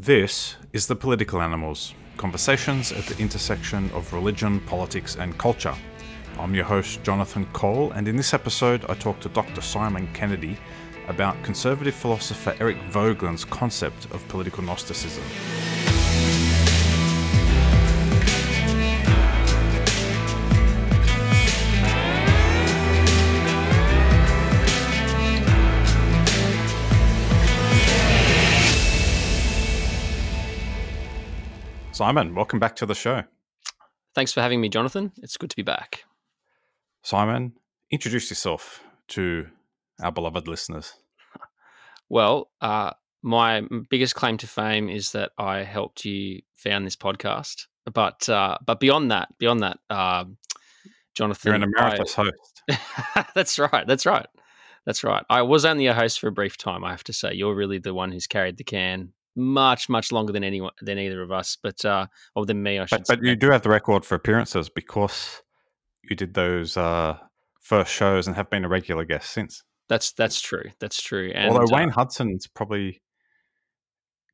This is The Political Animals conversations at the intersection of religion, politics, and culture. I'm your host, Jonathan Cole, and in this episode, I talk to Dr. Simon Kennedy about conservative philosopher Eric Voegelin's concept of political Gnosticism. Simon, welcome back to the show. Thanks for having me, Jonathan. It's good to be back. Simon, introduce yourself to our beloved listeners. Well, uh, my biggest claim to fame is that I helped you found this podcast. But uh, but beyond that, beyond that, uh, Jonathan, you're an emeritus I, host. that's right. That's right. That's right. I was only a host for a brief time. I have to say, you're really the one who's carried the can much much longer than anyone than either of us, but uh, or than me. I should. But, but you do have the record for appearances because you did those uh, first shows and have been a regular guest since. That's that's true. That's true. And, Although Wayne uh, Hudson's probably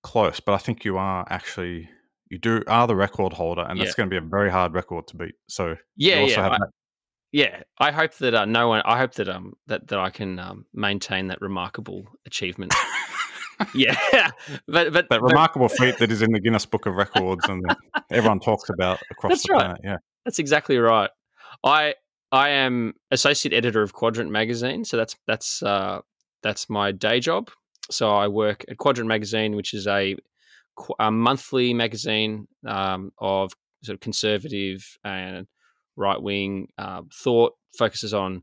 close, but I think you are actually you do are the record holder, and yeah. that's going to be a very hard record to beat. So yeah, yeah. I, yeah, I hope that uh, no one. I hope that um that that I can um, maintain that remarkable achievement yeah, but but that remarkable feat that is in the Guinness Book of Records and everyone talks about across that's the right. planet. Yeah, that's exactly right. I I am associate editor of Quadrant magazine, so that's that's uh, that's my day job. So I work at Quadrant magazine, which is a, a monthly magazine um, of sort of conservative and right wing uh, thought, focuses on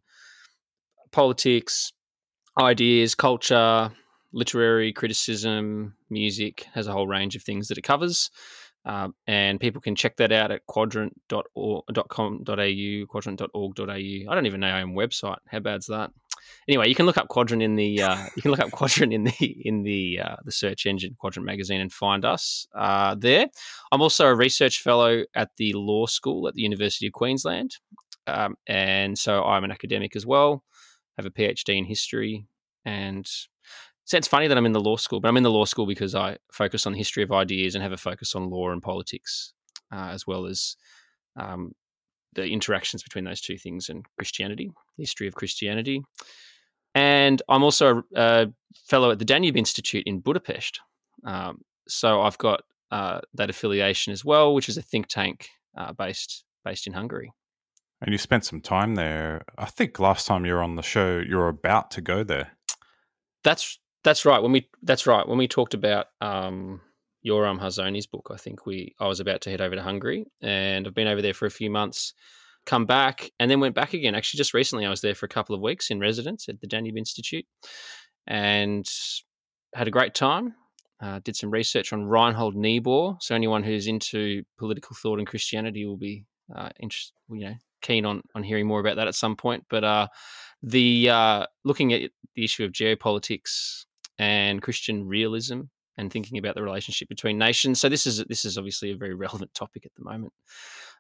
politics, ideas, culture, literary criticism, music, has a whole range of things that it covers. Um, and people can check that out at quadrant.com.au, quadrant.org.au. I don't even know our own website. How bad's that? Anyway, you can look up Quadrant in the uh, you can look up Quadrant in the in the uh, the search engine Quadrant magazine and find us uh, there. I'm also a research fellow at the law school at the University of Queensland, um, and so I'm an academic as well. I have a PhD in history and so it's funny that I'm in the law school, but I'm in the law school because I focus on the history of ideas and have a focus on law and politics, uh, as well as um, the interactions between those two things and Christianity, history of Christianity. And I'm also a, a fellow at the Danube Institute in Budapest. Um, so I've got uh, that affiliation as well, which is a think tank uh, based based in Hungary. And you spent some time there. I think last time you were on the show, you were about to go there. That's that's right. When we that's right. When we talked about um, Yoram Hazony's book, I think we I was about to head over to Hungary, and I've been over there for a few months. Come back and then went back again. Actually, just recently, I was there for a couple of weeks in residence at the Danube Institute, and had a great time. Uh, did some research on Reinhold Niebuhr. So anyone who's into political thought and Christianity will be uh, you know, keen on on hearing more about that at some point. But uh, the uh, looking at the issue of geopolitics and Christian realism and thinking about the relationship between nations. So this is this is obviously a very relevant topic at the moment.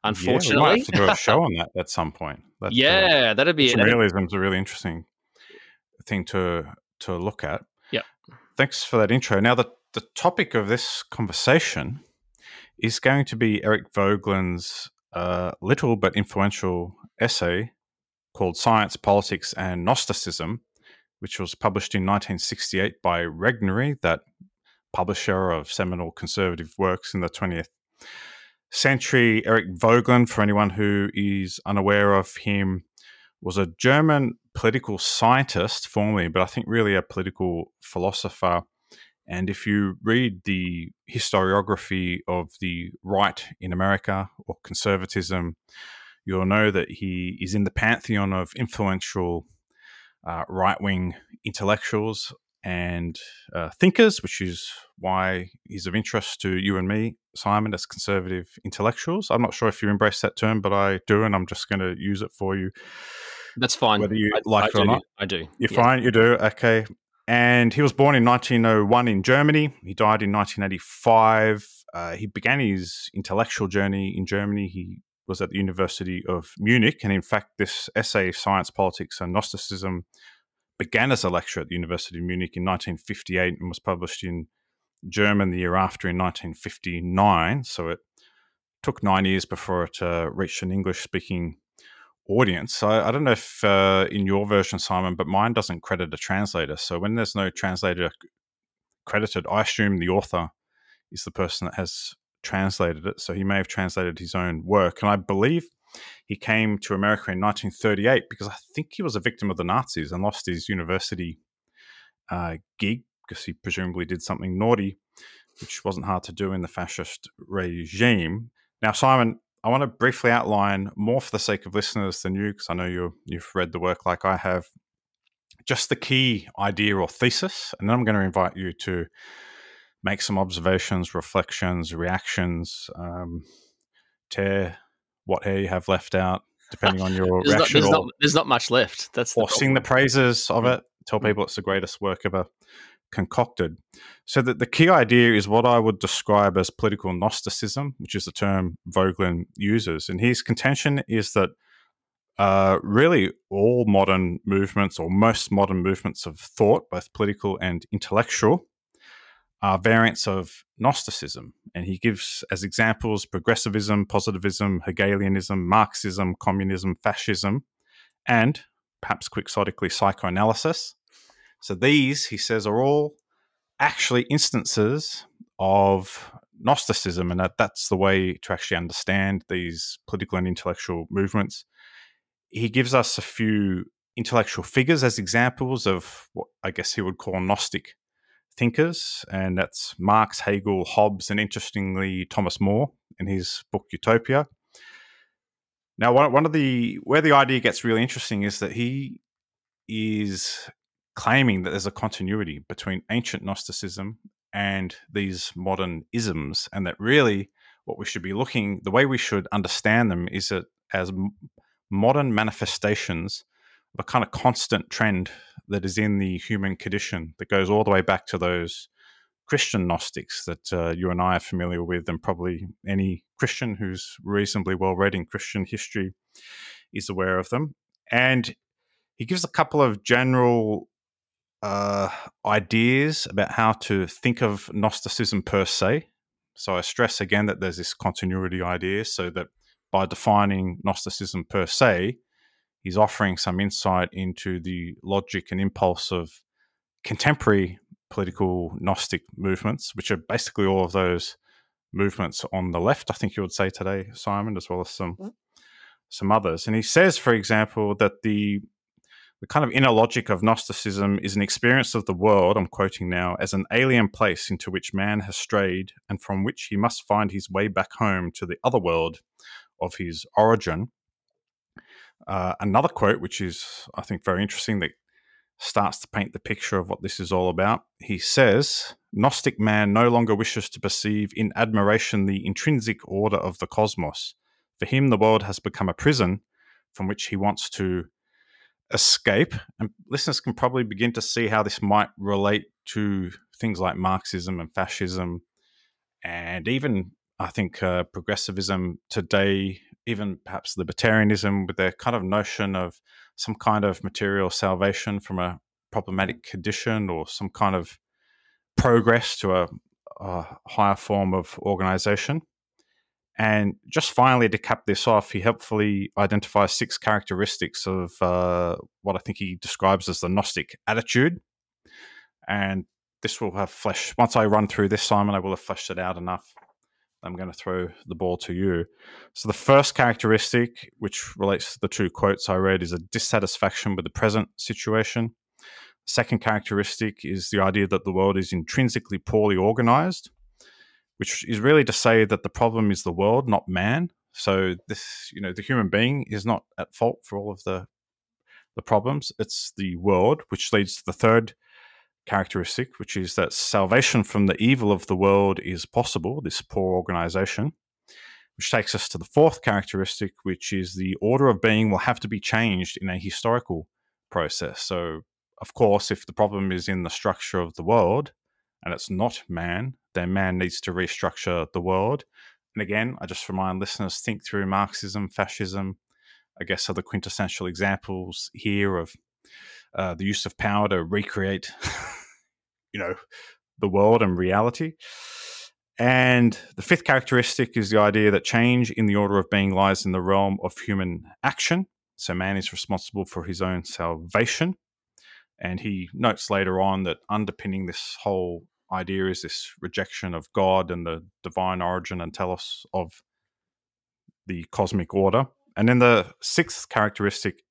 Unfortunately, yeah, we might have to do a show on that at some point. That, uh, yeah, uh, that'd be realism is a really interesting thing to to look at. Yeah. Thanks for that intro. Now the the topic of this conversation is going to be Eric Voegelin's uh, little but influential essay called Science, Politics, and Gnosticism which was published in 1968 by Regnery, that publisher of seminal conservative works in the 20th century. Eric Voegelin, for anyone who is unaware of him, was a German political scientist formerly, but I think really a political philosopher. And if you read the historiography of the right in America or conservatism, you'll know that he is in the pantheon of influential uh, right wing intellectuals and uh, thinkers, which is why he's of interest to you and me, Simon, as conservative intellectuals. I'm not sure if you embrace that term, but I do, and I'm just going to use it for you. That's fine. Whether you I, like I it do, or not. I do. You're yeah. fine. You do. Okay. And he was born in 1901 in Germany. He died in 1985. Uh, he began his intellectual journey in Germany. He was at the University of Munich. And in fact, this essay, Science, Politics, and Gnosticism, began as a lecture at the University of Munich in 1958 and was published in German the year after in 1959. So it took nine years before it uh, reached an English speaking audience. So I, don't know if uh, in your version, Simon, but mine doesn't credit a translator. So when there's no translator credited, I assume the author is the person that has translated it. So he may have translated his own work. And I believe he came to America in 1938 because I think he was a victim of the Nazis and lost his university uh, gig because he presumably did something naughty, which wasn't hard to do in the fascist regime. Now, Simon, I want to briefly outline more for the sake of listeners than you, because I know you you've read the work like I have. Just the key idea or thesis, and then I'm going to invite you to make some observations, reflections, reactions, um, tear what hair you have left out, depending on your there's reaction. Not, there's, or, not, there's not much left. That's or the sing the praises of mm. it. Tell mm. people it's the greatest work ever concocted. So that the key idea is what I would describe as political Gnosticism, which is the term Voegelin uses. And his contention is that uh, really all modern movements or most modern movements of thought, both political and intellectual, are variants of Gnosticism. And he gives as examples progressivism, positivism, Hegelianism, Marxism, communism, fascism, and perhaps quixotically psychoanalysis. So these, he says, are all actually instances of Gnosticism, and that that's the way to actually understand these political and intellectual movements. He gives us a few intellectual figures as examples of what I guess he would call Gnostic thinkers, and that's Marx, Hegel, Hobbes, and interestingly, Thomas More in his book Utopia. Now, one, of the where the idea gets really interesting is that he is claiming that there's a continuity between ancient Gnosticism and these modern isms, and that really what we should be looking, the way we should understand them is that as modern manifestations of a kind of constant trend that is in the human condition that goes all the way back to those Christian Gnostics that uh, you and I are familiar with, and probably any Christian who's reasonably well read in Christian history is aware of them. And he gives a couple of general uh, ideas about how to think of Gnosticism per se. So I stress again that there's this continuity idea, so that by defining Gnosticism per se, he's offering some insight into the logic and impulse of contemporary political Gnostic movements, which are basically all of those movements on the left, I think you would say today, Simon, as well as some mm-hmm. some others. And he says, for example, that the the kind of inner logic of Gnosticism is an experience of the world, I'm quoting now, as an alien place into which man has strayed and from which he must find his way back home to the other world of his origin. Uh, another quote, which is, I think, very interesting, that starts to paint the picture of what this is all about. He says, Gnostic man no longer wishes to perceive in admiration the intrinsic order of the cosmos. For him, the world has become a prison from which he wants to escape. And listeners can probably begin to see how this might relate to things like Marxism and fascism, and even I think uh, progressivism today, even perhaps libertarianism, with their kind of notion of some kind of material salvation from a problematic condition or some kind of progress to a, a higher form of organization. And just finally, to cap this off, he helpfully identifies six characteristics of uh, what I think he describes as the Gnostic attitude. And this will have fleshed, once I run through this, Simon, I will have fleshed it out enough. I'm going to throw the ball to you. So, the first characteristic, which relates to the two quotes I read, is a dissatisfaction with the present situation. Second characteristic is the idea that the world is intrinsically poorly organized which is really to say that the problem is the world, not man. So this, you know, the human being is not at fault for all of the the problems. It's the world, which leads to the third characteristic, which is that salvation from the evil of the world is possible. This poor organization, which takes us to the fourth characteristic, which is the order of being will have to be changed in a historical process. So, of course, if the problem is in the structure of the world and it's not man, then man needs to restructure the world. And again, I just remind listeners think through Marxism, fascism. I guess are the quintessential examples here of uh, the use of power to recreate, you know, the world and reality. And the fifth characteristic is the idea that change in the order of being lies in the realm of human action. So man is responsible for his own salvation. And he notes later on that underpinning this whole idea is this rejection of God and the divine origin and telos of the cosmic order. And then the sixth characteristic,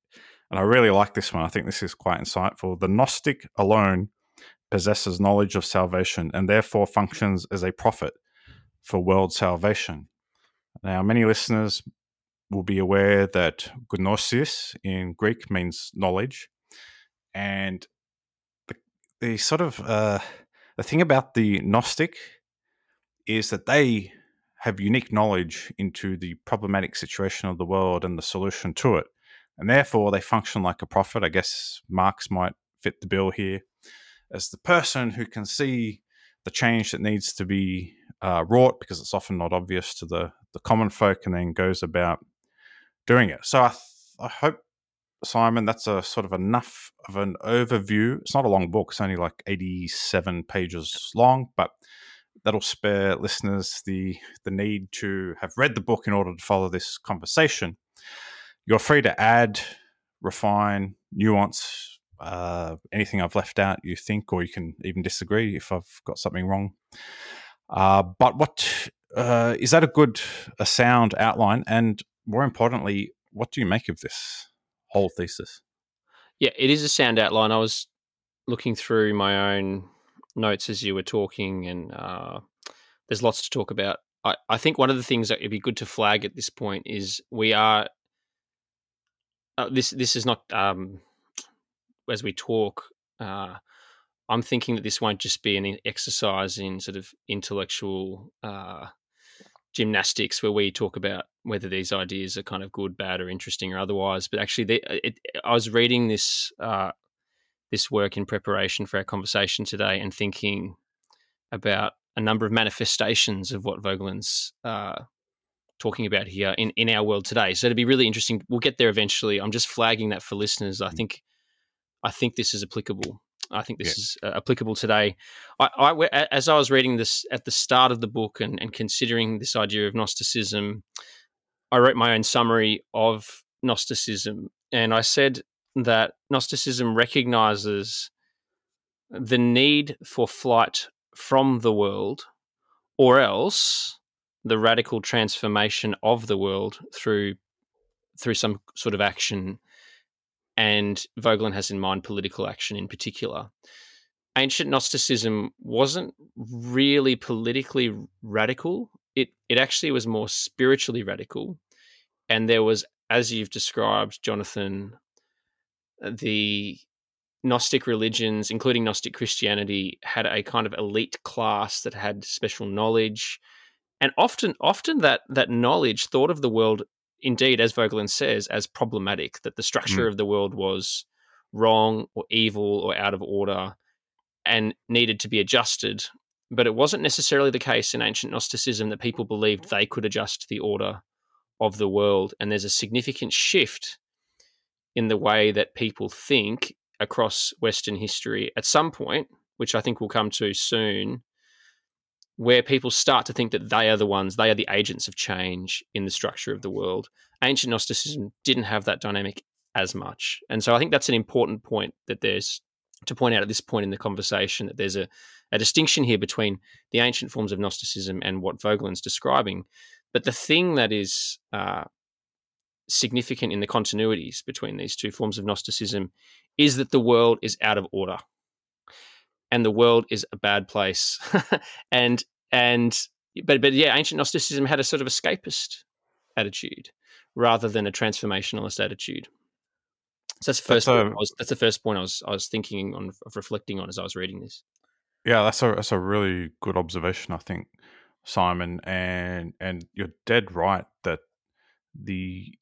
and I really like this one, I think this is quite insightful the Gnostic alone possesses knowledge of salvation and therefore functions as a prophet for world salvation. Now, many listeners will be aware that gnosis in Greek means knowledge. And the, the sort of uh, the thing about the Gnostic is that they have unique knowledge into the problematic situation of the world and the solution to it. And therefore, they function like a prophet. I guess Marx might fit the bill here as the person who can see the change that needs to be uh, wrought because it's often not obvious to the, the common folk and then goes about doing it. So I, th- I hope, Simon, that's a sort of enough of an overview. It's not a long book, it's only like 87 pages long, but that'll spare listeners the, the need to have read the book in order to follow this conversation. You're free to add, refine, nuance, uh, anything I've left out you think, or you can even disagree if I've got something wrong. Uh, but what uh, is that a good, a sound outline? And more importantly, what do you make of this whole thesis? Yeah, it is a sound outline. I was looking through my own notes as you were talking, and uh, there's lots to talk about. I, I think one of the things that it'd be good to flag at this point is we are. Uh, this this is not um, as we talk. Uh, I'm thinking that this won't just be an exercise in sort of intellectual uh, gymnastics where we talk about whether these ideas are kind of good, bad, or interesting, or otherwise. But actually, they, uh, it, I was reading this uh, this work in preparation for our conversation today and thinking about a number of manifestations of what Voegelin's uh, talking about here in, in our world today. So it'd be really interesting. We'll get there eventually. I'm just flagging that for listeners. I mm. think I think this is applicable. I think this yeah. is uh, applicable today. I, I, as I was reading this at the start of the book and, and considering this idea of Gnosticism, I wrote my own summary of Gnosticism, and I said that Gnosticism recognizes the need for flight from the world, or else the radical transformation of the world through through some sort of action and Voegelin has in mind political action in particular. Ancient Gnosticism wasn't really politically radical. It it actually was more spiritually radical, and there was, as you've described, Jonathan, the Gnostic religions, including Gnostic Christianity, had a kind of elite class that had special knowledge, and often, often that that knowledge thought of the world indeed, as Voegelin says, as problematic, that the structure mm. of the world was wrong or evil or out of order and needed to be adjusted. But it wasn't necessarily the case in ancient Gnosticism that people believed they could adjust the order of the world. And there's a significant shift in the way that people think across Western history at some point, which I think we'll come to soon, where people start to think that they are the ones, they are the agents of change in the structure of the world. Ancient Gnosticism didn't have that dynamic as much. And so I think that's an important point that there's to point out at this point in the conversation that there's a, a distinction here between the ancient forms of Gnosticism and what Voegelin's describing. But the thing that is uh, significant in the continuities between these two forms of Gnosticism is that the world is out of order and the world is a bad place. and and but but yeah, ancient Gnosticism had a sort of escapist attitude rather than a transformationalist attitude. So that's the first. That's, a, was, that's the first point I was I was thinking on of reflecting on as I was reading this. Yeah, that's a that's a really good observation. I think Simon and and you're dead right that the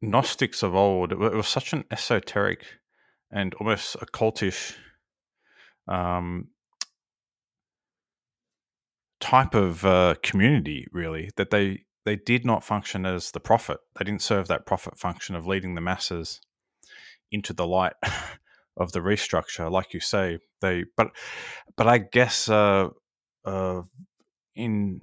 Gnostics of old it was such an esoteric and almost occultish um, type of uh, community, really, that they they did not function as the prophet. They didn't serve that prophet function of leading the masses into the light of the restructure. Like you say, they but but I guess uh, uh, in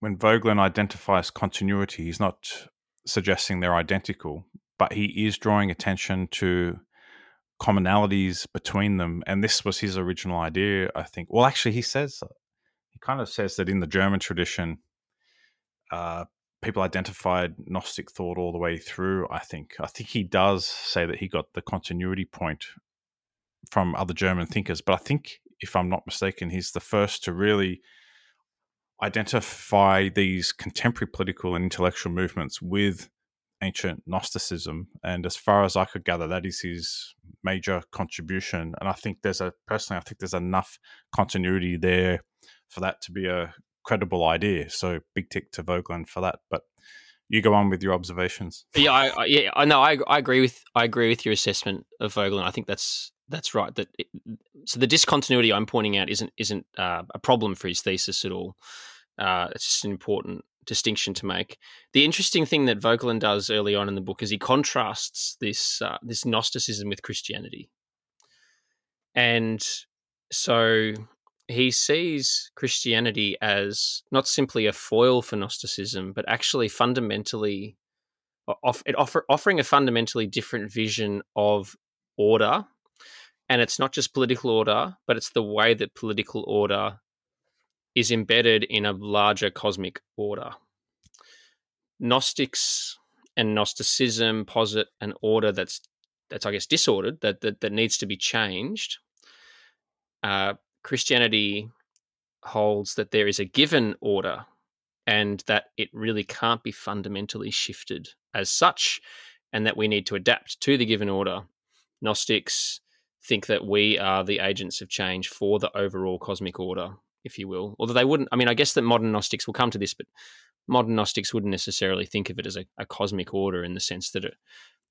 when Voegelin identifies continuity, he's not suggesting they're identical, but he is drawing attention to commonalities between them. And this was his original idea, I think. Well, actually, he says he kind of says that in the German tradition, uh, people identified Gnostic thought all the way through. I think. I think he does say that he got the continuity point from other German thinkers, but I think, if I'm not mistaken, he's the first to really identify these contemporary political and intellectual movements with ancient Gnosticism. And as far as I could gather, that is his major contribution. And I think there's a personally, I think there's enough continuity there for that to be a credible idea. So big tick to Voegelin for that. But you go on with your observations. Yeah, I, I yeah, I know. I, I agree with I agree with your assessment of Voegelin. I think that's that's right. That it, so the discontinuity I'm pointing out isn't isn't uh, a problem for his thesis at all. Uh, it's just an important distinction to make. The interesting thing that Voegelin does early on in the book is he contrasts this uh, this Gnosticism with Christianity, and so he sees Christianity as not simply a foil for Gnosticism, but actually fundamentally off, it offer, offering a fundamentally different vision of order. And it's not just political order, but it's the way that political order is embedded in a larger cosmic order. Gnostics and Gnosticism posit an order that's that's I guess disordered that that, that needs to be changed. Uh, Christianity holds that there is a given order and that it really can't be fundamentally shifted as such, and that we need to adapt to the given order. Gnostics think that we are the agents of change for the overall cosmic order, if you will. Although they wouldn't, I mean, I guess that modern Gnostics will come to this, but modern Gnostics wouldn't necessarily think of it as a, a cosmic order in the sense that a,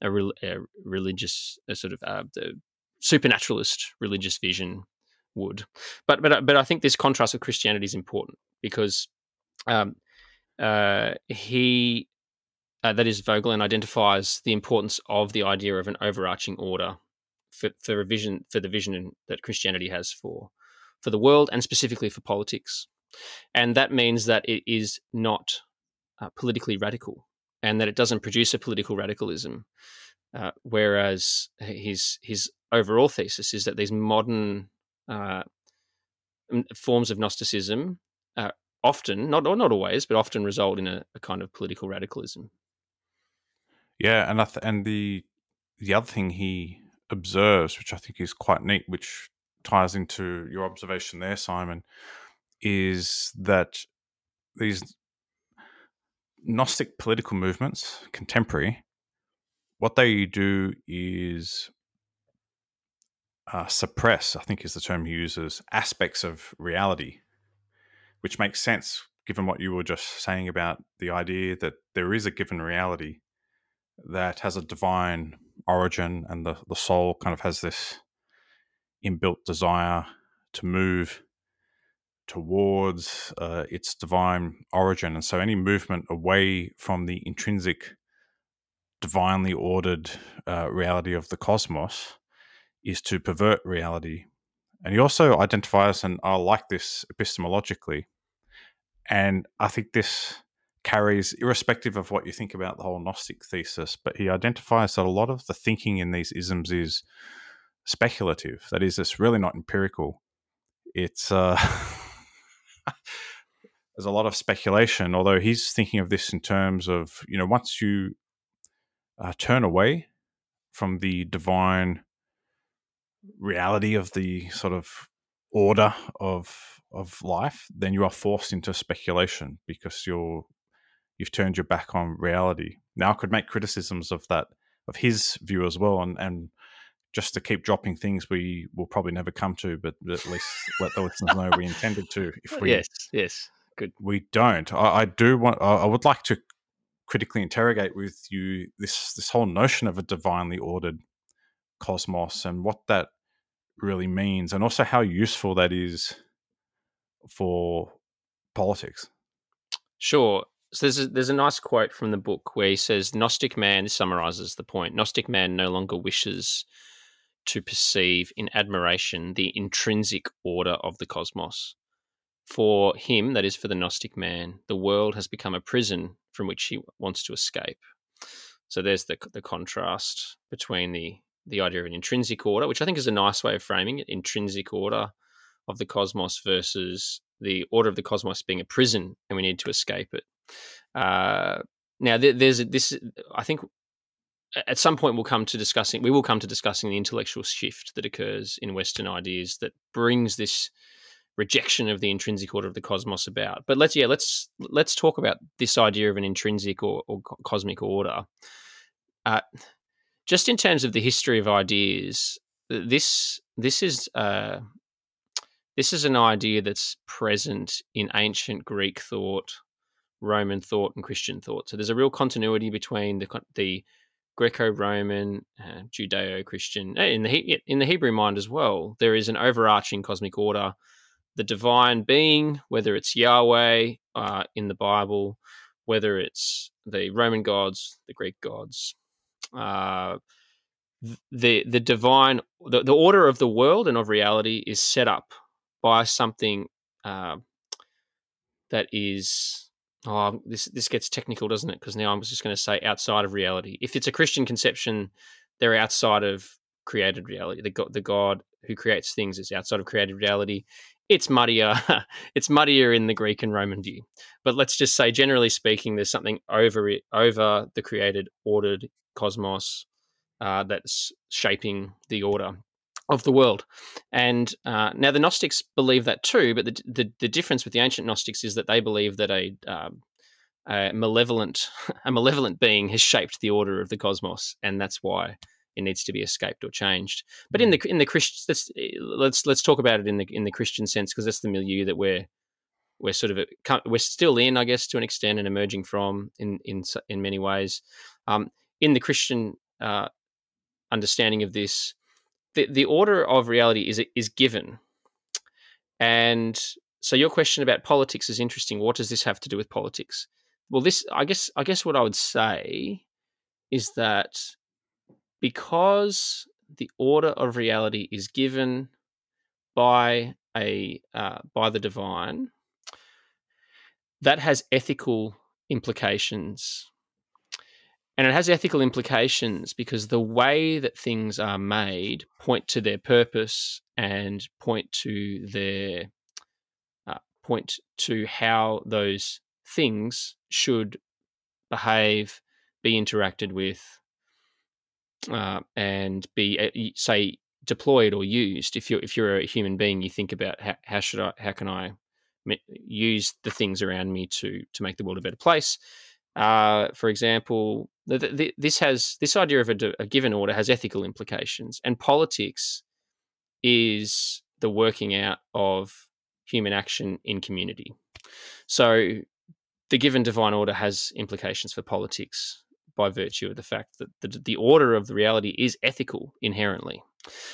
a, re, a religious, a sort of uh, supernaturalist religious vision would. But but but I think this contrast with Christianity is important because um, uh, he uh, that is Voegelin identifies the importance of the idea of an overarching order for for a vision for the vision that Christianity has for for the world and specifically for politics, and that means that it is not uh, politically radical and that it doesn't produce a political radicalism. Uh, whereas his his overall thesis is that these modern uh, forms of Gnosticism uh, often, not not always, but often result in a, a kind of political radicalism. Yeah, and th- and the the other thing he observes, which I think is quite neat, which ties into your observation there, Simon, is that these Gnostic political movements, contemporary, what they do is uh, suppress, I think is the term he uses, aspects of reality, which makes sense given what you were just saying about the idea that there is a given reality that has a divine origin and the, the soul kind of has this inbuilt desire to move towards uh, its divine origin. And so any movement away from the intrinsic, divinely ordered uh, reality of the cosmos is to pervert reality. And he also identifies, and I like this epistemologically, and I think this carries, irrespective of what you think about the whole Gnostic thesis, but he identifies that a lot of the thinking in these isms is speculative. That is, it's really not empirical. It's uh, there's a lot of speculation. Although he's thinking of this in terms of you know once you uh, turn away from the divine reality of the sort of order of of life, then you are forced into speculation because you're you've turned your back on reality. Now I could make criticisms of that of his view as well, and and just to keep dropping things we will probably never come to, but at least let the listeners know we intended to. If oh, we yes, yes, good. We don't. I, I do want. I, I would like to critically interrogate with you this this whole notion of a divinely ordered cosmos and what that really means, and also how useful that is for politics. Sure. So there's a, there's a nice quote from the book where he says, "Gnostic man." This summarizes the point. Gnostic man no longer wishes to perceive in admiration the intrinsic order of the cosmos. For him, that is for the Gnostic man, the world has become a prison from which he wants to escape. So there's the the contrast between the the idea of an intrinsic order, which I think is a nice way of framing it, intrinsic order of the cosmos versus the order of the cosmos being a prison and we need to escape it. Uh, now, there's this. I think at some point we'll come to discussing. We will come to discussing the intellectual shift that occurs in Western ideas that brings this rejection of the intrinsic order of the cosmos about. But let's yeah, let's let's talk about this idea of an intrinsic or, or cosmic order. Uh, just in terms of the history of ideas, this this is uh, this is an idea that's present in ancient Greek thought, Roman thought, and Christian thought. So there's a real continuity between the the Greco-Roman, uh, Judeo-Christian, eh, in the in the Hebrew mind as well. There is an overarching cosmic order, the divine being, whether it's Yahweh uh, in the Bible, whether it's the Roman gods, the Greek gods, uh, the the divine, the, the order of the world and of reality is set up by something uh, that is oh this this gets technical doesn't it? Because now i'm just going to say outside of reality. If it's a christian conception they're outside of created reality. The god the god who creates things is outside of created reality. It's muddier it's muddier in the greek and roman view. But let's just say generally speaking there's something over it over the created ordered cosmos uh, that's shaping the order of the world. And uh, now the Gnostics believe that too, but the, the, the difference with the ancient Gnostics is that they believe that a, um, a malevolent a malevolent being has shaped the order of the cosmos, and that's why it needs to be escaped or changed. But in the in the Christian, let's let's let's talk about it in the in the Christian sense because that's the milieu that we're we're sort of we're still in, I guess, to an extent, and emerging from in in in many ways. Um, in the Christian uh, understanding of this, the, order of reality is is given. And so your question about politics is interesting. What does this have to do with politics? Well, this I guess I guess what I would say is that because the order of reality is given by a uh, by the divine, that has ethical implications and it has ethical implications because the way that things are made point to their purpose and point to their uh, point to how those things should behave, be interacted with, uh, and be uh, say deployed or used. If you're if you're a human being, you think about how, how should I how can I use the things around me to to make the world a better place. Uh, for example, the, the, this has this idea of a, a given order has ethical implications, and politics is the working out of human action in community. So, the given divine order has implications for politics by virtue of the fact that the, the order of the reality is ethical inherently.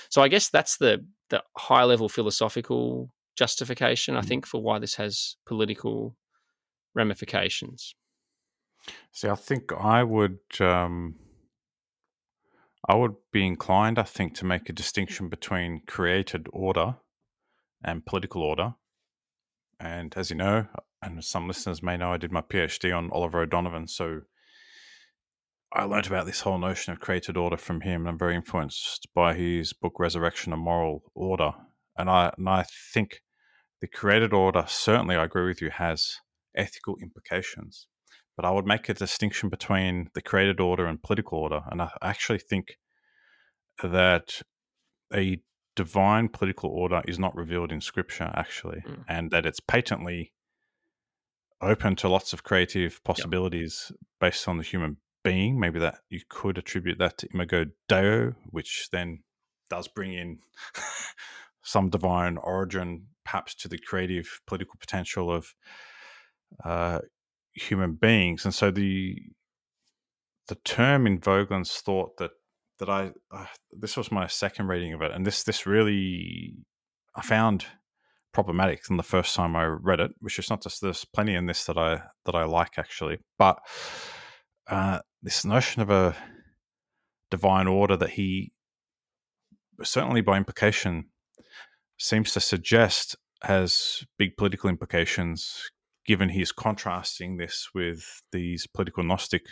So, I guess that's the the high level philosophical justification, I mm. think, for why this has political ramifications. See, I think I would, um, I would be inclined, I think, to make a distinction between created order and political order. And as you know, and some listeners may know, I did my PhD on Oliver O'Donovan, so I learned about this whole notion of created order from him. I'm very influenced by his book Resurrection and Moral Order, and I and I think the created order certainly, I agree with you, has ethical implications but I would make a distinction between the created order and political order. And I actually think that a divine political order is not revealed in scripture, actually, mm. and that it's patently open to lots of creative possibilities yep. based on the human being. Maybe that you could attribute that to imago Deo, which then does bring in some divine origin, perhaps to the creative political potential of uh, human beings, and so the the term in Voegelin's thought that that I uh, this was my second reading of it, and this this really I found problematic than the first time I read it, which is not just there's plenty in this that I that I like actually, but uh, this notion of a divine order that he certainly by implication, seems to suggest has big political implications, given he's contrasting this with these political Gnostic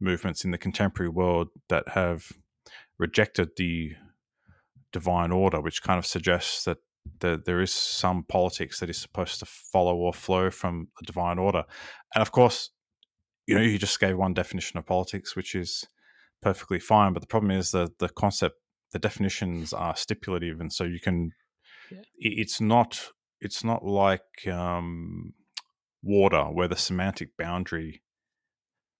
movements in the contemporary world that have rejected the divine order, which kind of suggests that the, there is some politics that is supposed to follow or flow from the divine order. And of course, you know, you just gave one definition of politics, which is perfectly fine. But the problem is that the concept, the definitions are stipulative, and so you can. Yeah. It's not. It's not like um, water, where the semantic boundary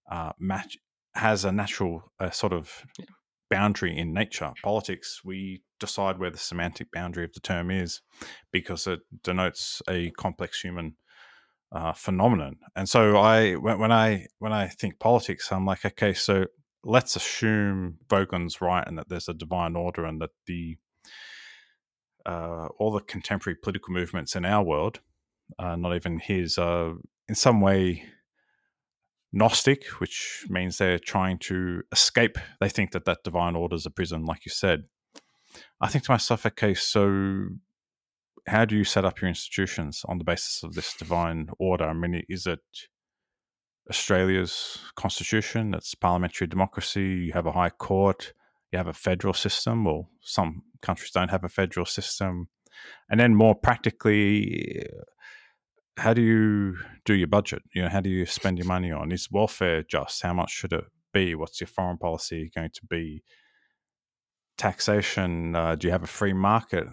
uh, match has a natural uh, sort of yeah. boundary in nature. Politics, we decide where the semantic boundary of the term is because it denotes a complex human uh, phenomenon. And so I when, when I when I think politics, I'm like, okay, so let's assume Voegelin's right and that there's a divine order and that the uh, all the contemporary political movements in our world, uh, not even his, are in some way Gnostic, which means they're trying to escape. They think that that divine order is a prison, like you said. I think to myself, okay, so how do you set up your institutions on the basis of this divine order? I mean, is it Australia's constitution? That's parliamentary democracy. You have a high court. You have a federal system. Well, some countries don't have a federal system. And then more practically, how do you do your budget? You know, how do you spend your money on? Is welfare just? How much should it be? What's your foreign policy going to be? Taxation? Uh, do you have a free market?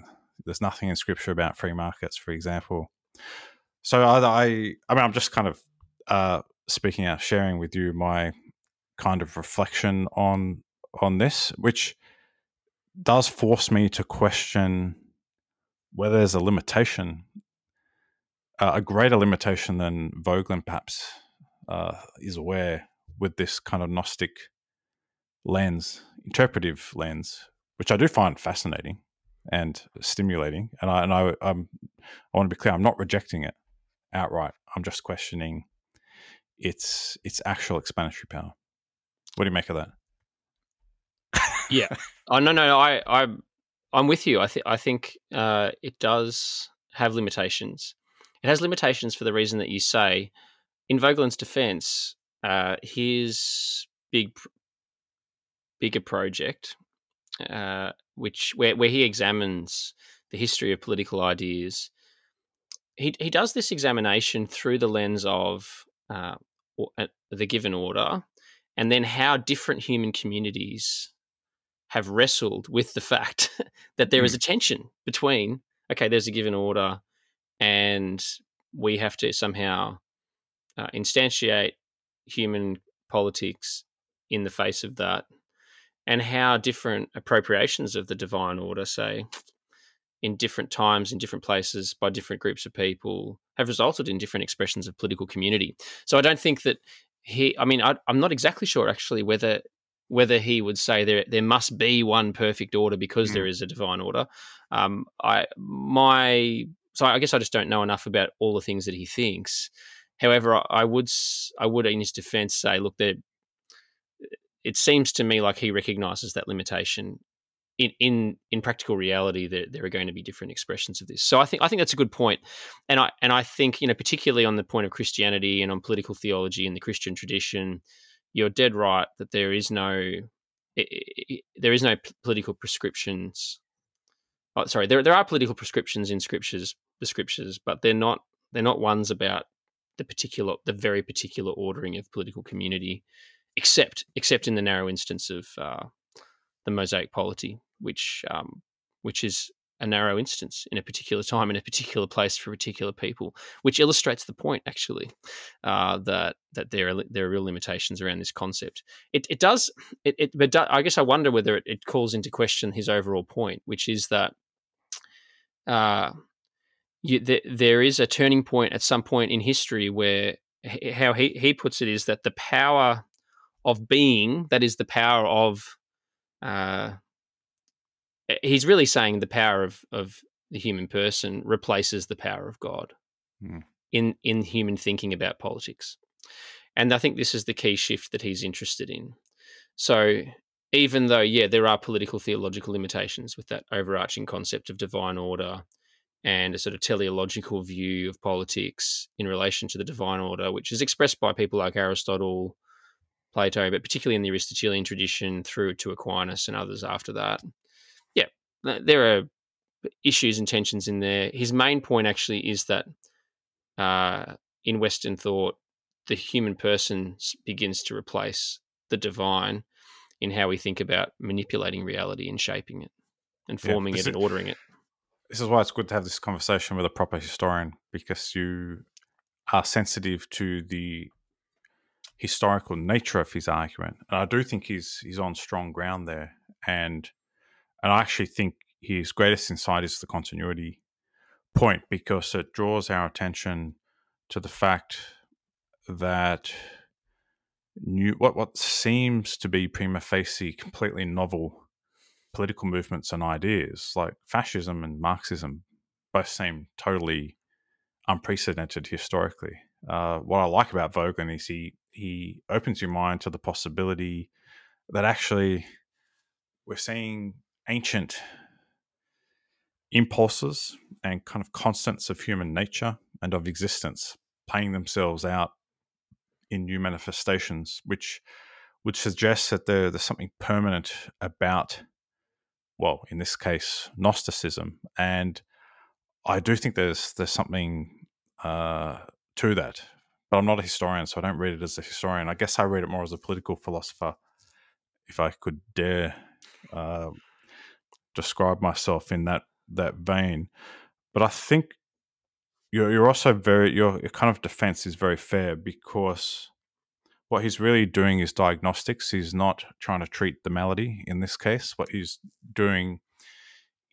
There's nothing in scripture about free markets, for example. So I, I, I mean, I'm just kind of uh, speaking out, sharing with you my kind of reflection on on this, which does force me to question whether there's a limitation, uh, a greater limitation than Voegelin perhaps uh, is aware with this kind of Gnostic lens, interpretive lens, which I do find fascinating and stimulating. And I and I I'm, I want to be clear, I'm not rejecting it outright. I'm just questioning its its actual explanatory power. What do you make of that? yeah. Oh no, no, I I I'm with you. I think I think uh, it does have limitations. It has limitations for the reason that you say. In Voegelin's defense, uh, his big bigger project, uh, which where where he examines the history of political ideas, he he does this examination through the lens of uh, uh, the given order, and then how different human communities have wrestled with the fact that there mm. a tension between okay, there's a given order, and we have to somehow uh, instantiate human politics in the face of that, and how different appropriations of the divine order, say, in different times, in different places, by different groups of people, have resulted in different expressions of political community. So I don't think that he. I mean, I, am not exactly sure actually whether whether he would say there there must be one perfect order because mm. there is a divine order. Um, I my so I guess I just don't know enough about all the things that he thinks. However, I would I would in his defense say, look, there. It seems to me like he recognizes that limitation in in in practical reality there, there are going to be different expressions of this so i think i think that's a good point and i and i think you know particularly on the point of christianity and on political theology in the christian tradition you're dead right that there is no there is no political prescriptions oh, sorry there there are political prescriptions in scriptures the scriptures but they're not they're not ones about the particular the very particular ordering of political community except except in the narrow instance of uh, the Mosaic polity, which um, which is a narrow instance in a particular time in a particular place for particular people, which illustrates the point actually uh, that that there are there are real limitations around this concept. It, it does it, it but do, I guess I wonder whether it, it, calls into question his overall point, which is that uh, you, the, there is a turning point at some point in history where how he, he puts it is that the power of being that is the power of uh, he's really saying the power of of the human person replaces the power of God mm. in in human thinking about politics, and I think this is the key shift that he's interested in. So even though, yeah, there are political theological limitations with that overarching concept of divine order and a sort of teleological view of politics in relation to the divine order, which is expressed by people like Aristotle, Plato, but particularly in the Aristotelian tradition through to Aquinas and others after that. Yeah, there are issues and tensions in there. His main point actually is that uh, in Western thought, the human person begins to replace the divine in how we think about manipulating reality and shaping it and forming yeah, it and ordering it. This is why it's good to have this conversation with a proper historian because you are sensitive to the historical nature of his argument. And I do think he's he's on strong ground there. And and I actually think his greatest insight is the continuity point because it draws our attention to the fact that new what what seems to be prima facie completely novel political movements and ideas like fascism and Marxism both seem totally unprecedented historically. Uh, what I like about Voegelin is he he opens your mind to the possibility that actually we're seeing ancient impulses and kind of constants of human nature and of existence playing themselves out in new manifestations, which which suggests that there, there's something permanent about, well, in this case, Gnosticism, and I do think there's there's something uh, to that. But I'm not a historian, so I don't read it as a historian. I guess I read it more as a political philosopher, if I could dare uh, describe myself in that that vein. But I think you're you're also very your, your kind of defense is very fair because what he's really doing is diagnostics. He's not trying to treat the malady in this case. What he's doing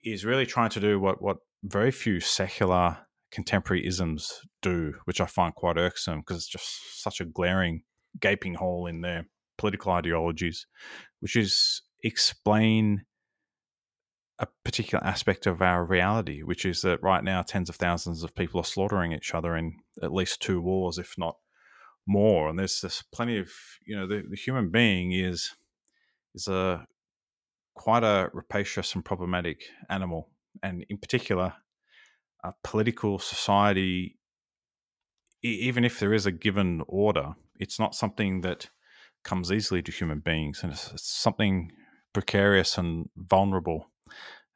is really trying to do what what very few secular contemporary isms do, which I find quite irksome because it's just such a glaring gaping hole in their political ideologies, which is explain a particular aspect of our reality, which is that right now tens of thousands of people are slaughtering each other in at least two wars, if not more. And there's there's plenty of you know the, the human being is is a quite a rapacious and problematic animal, and in particular, a political society. Even if there is a given order, it's not something that comes easily to human beings, and it's, it's something precarious and vulnerable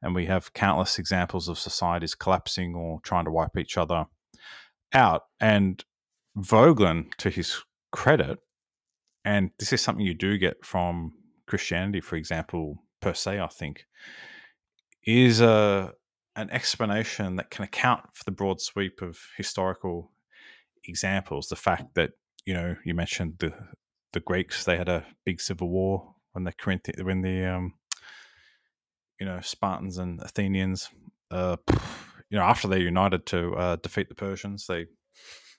and we have countless examples of societies collapsing or trying to wipe each other out. And Voegelin, to his credit, and this is something you do get from Christianity, for example, per se, I think, is a an explanation that can account for the broad sweep of historical examples. The fact that you know you mentioned the the Greeks, they had a big civil war when the Corinthian when the um, you know Spartans and Athenians. Uh, you know, after they united to uh, defeat the Persians, they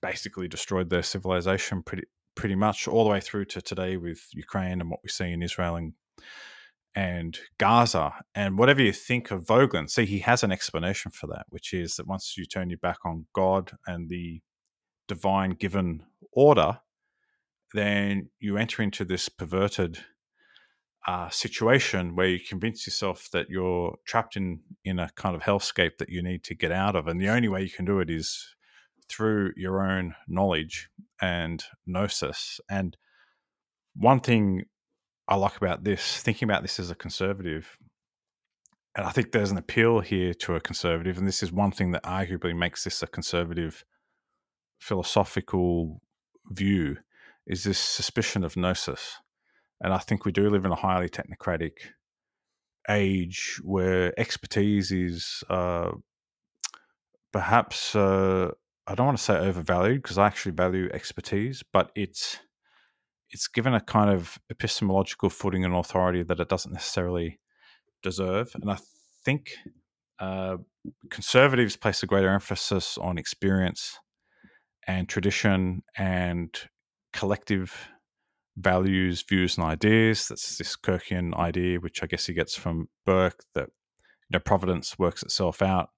basically destroyed their civilization pretty pretty much all the way through to today with Ukraine and what we see in Israel and and Gaza. And whatever you think of Voegelin, see, he has an explanation for that, which is that once you turn your back on God and the divine given order, then you enter into this perverted uh, situation where you convince yourself that you're trapped in in a kind of hellscape that you need to get out of, and the only way you can do it is through your own knowledge and gnosis. And one thing I like about this, thinking about this as a conservative, and I think there's an appeal here to a conservative, and this is one thing that arguably makes this a conservative philosophical view, is this suspicion of gnosis and I think we do live in a highly technocratic age where expertise is uh, perhaps, uh, I don't want to say overvalued because I actually value expertise, but it's it's given a kind of epistemological footing and authority that it doesn't necessarily deserve. And I think uh, conservatives place a greater emphasis on experience and tradition and collective values, views, and ideas. That's this Kirkian idea, which I guess he gets from Burke, that you know providence works itself out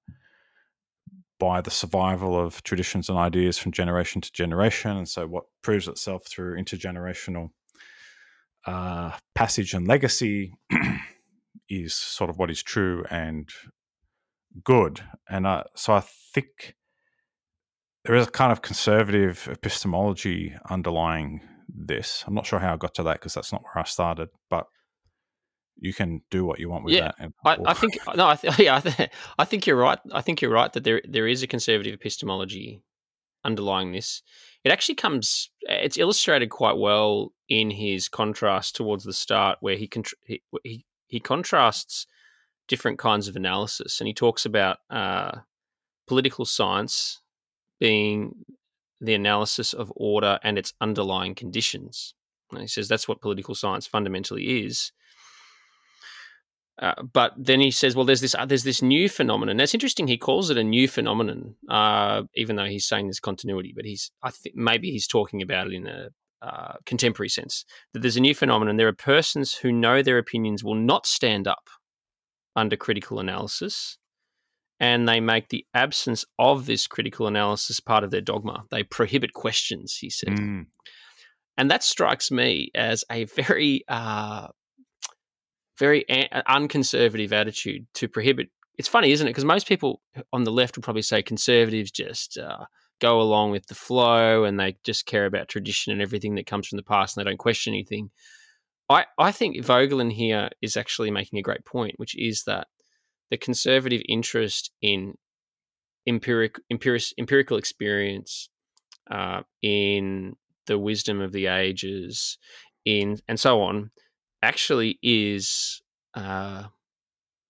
by the survival of traditions and ideas from generation to generation, and so what proves itself through intergenerational uh, passage and legacy is sort of what is true and good. And uh, so I think there is a kind of conservative epistemology underlying this. I'm not sure how I got to that because that's not where I started, but you can do what you want with Yeah, that. I, I think no, I th- yeah, I, th- I think you're right. I think you're right that there there is a conservative epistemology underlying this. It actually comes. It's illustrated quite well in his contrast towards the start, where he contr he, he he contrasts different kinds of analysis, and he talks about uh, political science being the analysis of order and its underlying conditions. And he says that's what political science fundamentally is. Uh, but then he says, "Well, there's this uh, there's this new phenomenon." That's interesting. He calls it a new phenomenon, uh, even though he's saying there's continuity. But he's I think maybe he's talking about it in a uh, contemporary sense. That there's a new phenomenon. There are persons who know their opinions will not stand up under critical analysis, and they make the absence of this critical analysis part of their dogma. They prohibit questions. He said, Mm, and that strikes me as a very uh, very a- unconservative attitude to prohibit. It's funny, isn't it? Because most people on the left would probably say conservatives just uh, go along with the flow and they just care about tradition and everything that comes from the past and they don't question anything. I, I think Voegelin here is actually making a great point, which is that the conservative interest in empiric, empiric, empirical experience, uh, in the wisdom of the ages, in and so on, actually is uh,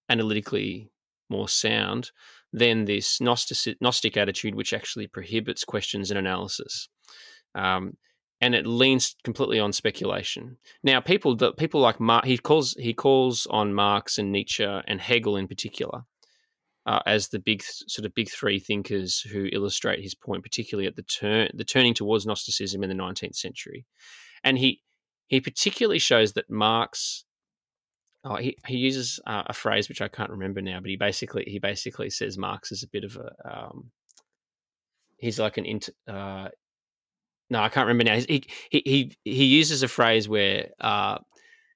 analytically more sound than this Gnostic, Gnostic attitude, which actually prohibits questions and analysis. Um, and it leans completely on speculation. Now, people people like Mar- he calls he calls on Marx and Nietzsche and Hegel in particular uh, as the big sort of big three thinkers who illustrate his point, particularly at the turn the turning towards Gnosticism in the nineteenth century. And he he particularly shows that Marx. Oh, he, he uses uh, a phrase which I can't remember now, but he basically he basically says Marx is a bit of a um, he's like an int, uh, no I can't remember now he he he, he uses a phrase where uh,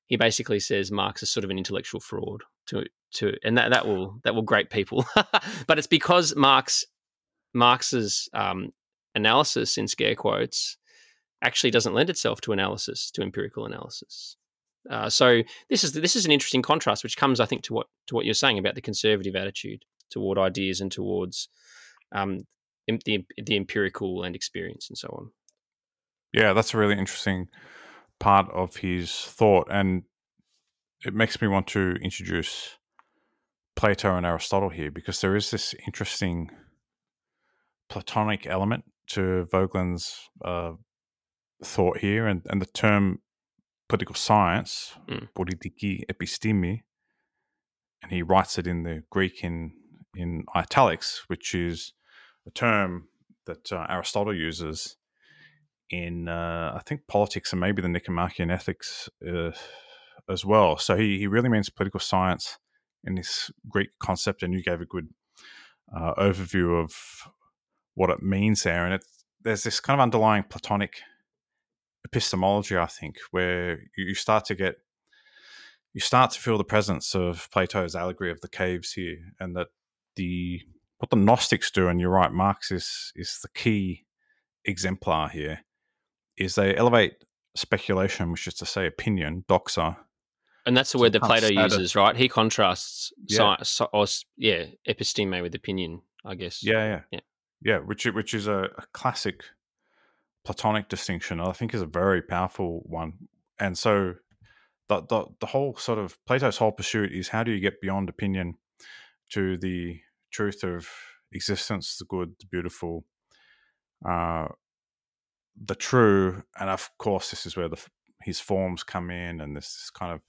he basically says Marx is sort of an intellectual fraud to to and that that will that will grate people, but it's because Marx Marx's um, analysis in scare quotes actually doesn't lend itself to analysis to empirical analysis. Uh, so this is this is an interesting contrast, which comes, I think, to what to what you're saying about the conservative attitude toward ideas and towards um, the the empirical and experience and so on. yeah, that's a really interesting part of his thought, and it makes me want to introduce Plato and Aristotle here because there is this interesting Platonic element to Voegelin's uh, thought here, and, and the term political science, Mm. politiki episteme, and he writes it in the Greek in in italics, which is a term that uh, Aristotle uses in uh, I think politics and maybe the Nicomachean Ethics uh, as well. So he he really means political science in this Greek concept, and you gave a good uh, overview of what it means there. And it, there's this kind of underlying Platonic epistemology, I think, where you start to get you start to feel the presence of Plato's allegory of the caves here, and that the what the Gnostics do, and you're right, Marx is is the key exemplar here, is they elevate speculation, which is to say opinion, doxa, And that's the word that Plato uses, right? He contrasts Yeah. science, so, or, yeah, episteme with opinion, I guess. Yeah, yeah, Yeah. yeah. Which which is a, a classic Platonic distinction. I think is a very powerful one. And so the, the the whole sort of Plato's whole pursuit is how do you get beyond opinion to the truth of existence, the good, the beautiful, uh, the true, and of course this is where the his forms come in, and this, kind of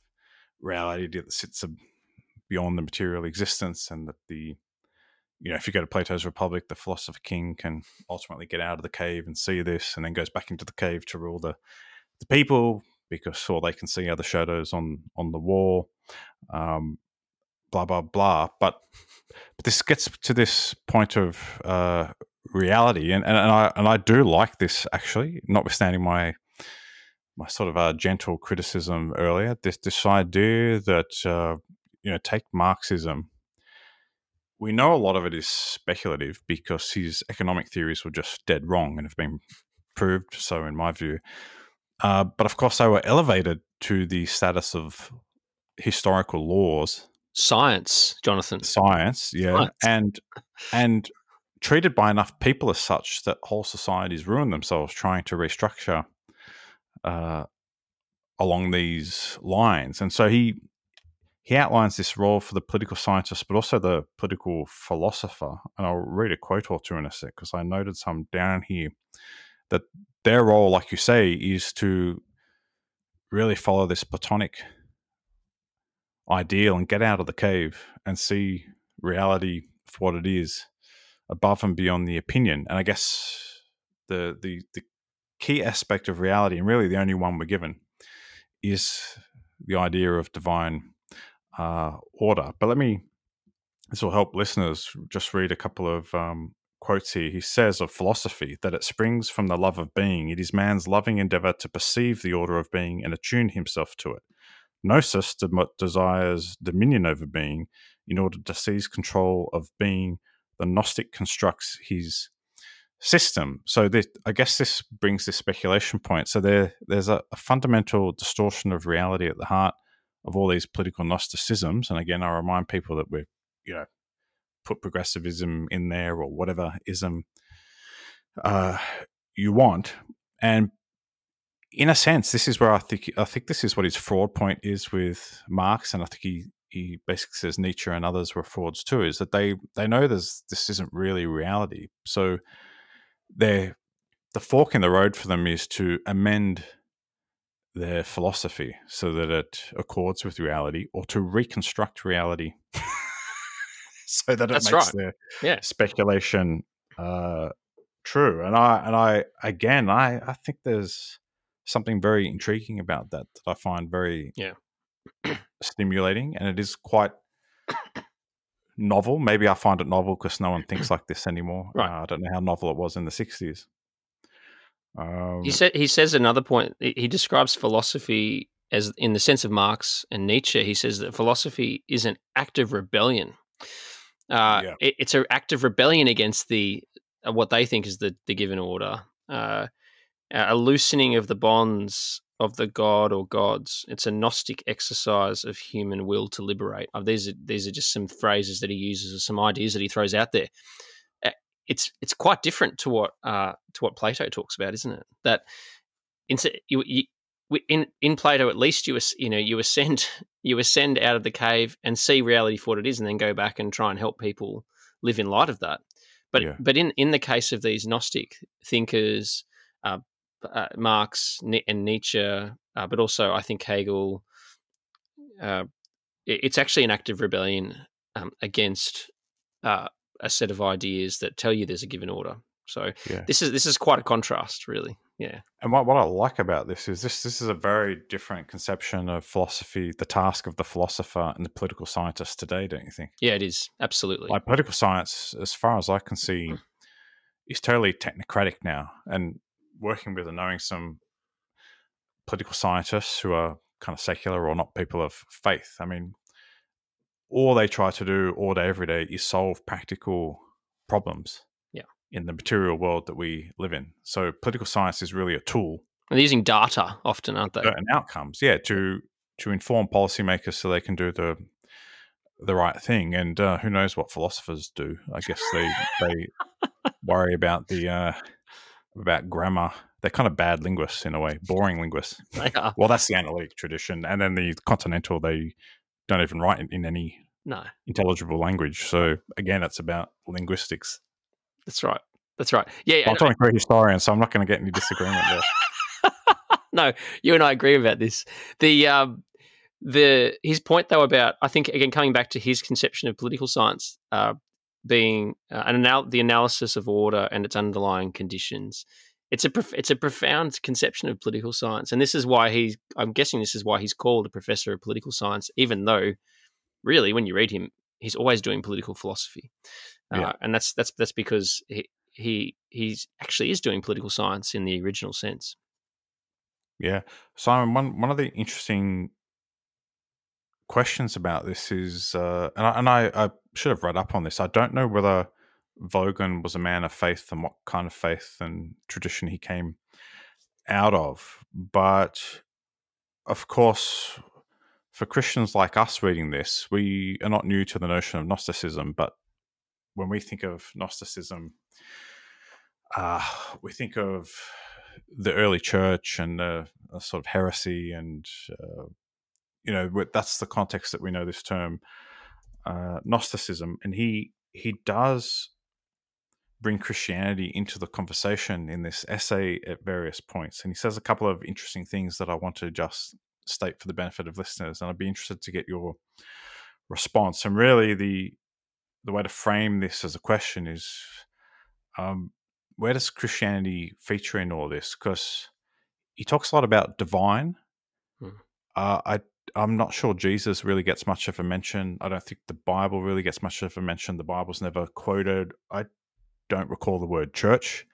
reality that sits beyond the material existence, and that the you know, if you go to Plato's Republic, the philosopher king can ultimately get out of the cave and see this, and then goes back into the cave to rule the the people because all they can see are the shadows on on the wall. Um, blah blah blah. But but this gets to this point of uh, reality, and, and and I and I do like this actually, notwithstanding my my sort of uh, gentle criticism earlier. This this idea that uh, you know take Marxism. We know a lot of it is speculative because his economic theories were just dead wrong and have been proved so, in my view. Uh, but of course, they were elevated to the status of historical laws, science, Jonathan, science, yeah, science. and and treated by enough people as such that whole societies ruin themselves trying to restructure uh, along these lines. And so he he outlines this role for the political scientist, but also the political philosopher. And I'll read a quote or two in a sec because I noted some down here that their role, like you say, is to really follow this Platonic ideal and get out of the cave and see reality for what it is above and beyond the opinion. And I guess the the the key aspect of reality, and really the only one we're given, is the idea of divine uh, order. But let me, this will help listeners just read a couple of um, quotes here. He says of philosophy that it springs from the love of being. It is man's loving endeavor to perceive the order of being and attune himself to it. Gnosis desires dominion over being in order to seize control of being. The Gnostic constructs his system. So this, I guess this brings this speculation point. So there, there's a, a, fundamental distortion of reality at the heart of all these political Gnosticisms. And again, I remind people that we're, you know, put progressivism in there or whatever ism uh, you want. And in a sense, this is where I think I think this is what his fraud point is with Marx, and I think he he basically says Nietzsche and others were frauds too. Is that they they know there's this isn't really reality, so they the fork in the road for them is to amend their philosophy so that it accords with reality or to reconstruct reality so that it That's makes right. their yeah. speculation uh, true and i and i again i i think there's something very intriguing about that that i find very yeah stimulating and it is quite novel. Maybe I find it novel because no one thinks like this anymore. Right. Uh, I don't know how novel it was in the 60s. Um, he said he says another point. He describes philosophy as in the sense of Marx and Nietzsche. He says that philosophy is an act of rebellion. Uh, yeah. it, it's an act of rebellion against the uh, what they think is the the given order, uh, a loosening of the bonds of the god or gods. It's a Gnostic exercise of human will to liberate. Uh, these are these are just some phrases that he uses or some ideas that he throws out there. It's it's quite different to what uh, to what Plato talks about, isn't it? That in you, you, in in Plato, at least you you know you ascend you ascend out of the cave and see reality for what it is, and then go back and try and help people live in light of that. But yeah. but in in the case of these Gnostic thinkers, uh, uh, Marx and Nietzsche, uh, but also I think Hegel. Uh, it's actually an act of rebellion um, against uh, a set of ideas that tell you there's a given order. So yeah. this is this is quite a contrast, really. Yeah. And what, what I like about this is this this is a very different conception of philosophy, the task of the philosopher and the political scientist today, don't you think? Yeah, it is absolutely. Like political science, as far as I can see, mm. is totally technocratic now, and working with and knowing some political scientists who are kind of secular or not people of faith. I mean, all they try to do all day, every day is solve practical problems yeah. in the material world that we live in. So political science is really a tool. And they're using data often, aren't they? And outcomes, yeah, to to inform policymakers so they can do the the right thing. And uh, who knows what philosophers do? I guess they they worry about the uh, about grammar. They're kind of bad linguists in a way, boring linguists. well, that's the analytic tradition, and then the continental they don't even write in, in any no intelligible language. So again, it's about linguistics. That's right. That's right. Yeah, well, I'm talking for a historian, so I'm not going to get any disagreement there. no, you and I agree about this. The um, the his point though about I think again coming back to his conception of political science, uh, being uh, an anal- the analysis of order and its underlying conditions. It's a prof- it's a profound conception of political science, and this is why he's. I'm guessing this is why he's called a professor of political science, even though, really, when you read him, he's always doing political philosophy, uh, and that's that's that's because he he he's actually is doing political science in the original sense. Yeah, Simon. One one of the interesting questions about this is, uh, and, I, and I, I should have read up on this. I don't know whether Voegelin was a man of faith and what kind of faith and tradition he came out of, but of course, for Christians like us reading this, we are not new to the notion of Gnosticism, but when we think of Gnosticism, uh, we think of the early church and a sort of heresy, and uh, you know that's the context that we know this term uh, Gnosticism. And he he does bring Christianity into the conversation in this essay at various points, and he says a couple of interesting things that I want to just state for the benefit of listeners, and I'd be interested to get your response. And really, the the way to frame this as a question is um, where does Christianity feature in all this? Because he talks a lot about divine. Hmm. Uh, I I'm not sure Jesus really gets much of a mention. I don't think the Bible really gets much of a mention. The Bible's never quoted. I don't recall the word church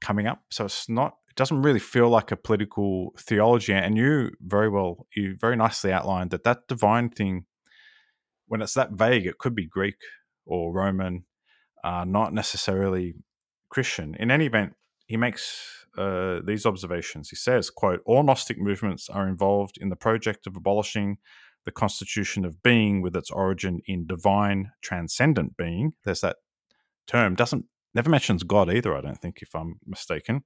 coming up, so it's not. It doesn't really feel like a political theology. And you very well, you very nicely outlined that that divine thing, when it's that vague, it could be Greek or Roman, uh, not necessarily Christian. In any event, he makes uh, these observations. He says, quote, all Gnostic movements are involved in the project of abolishing the constitution of being with its origin in divine transcendent being. There's that term. Doesn't never mentions God either, I don't think, if I'm mistaken.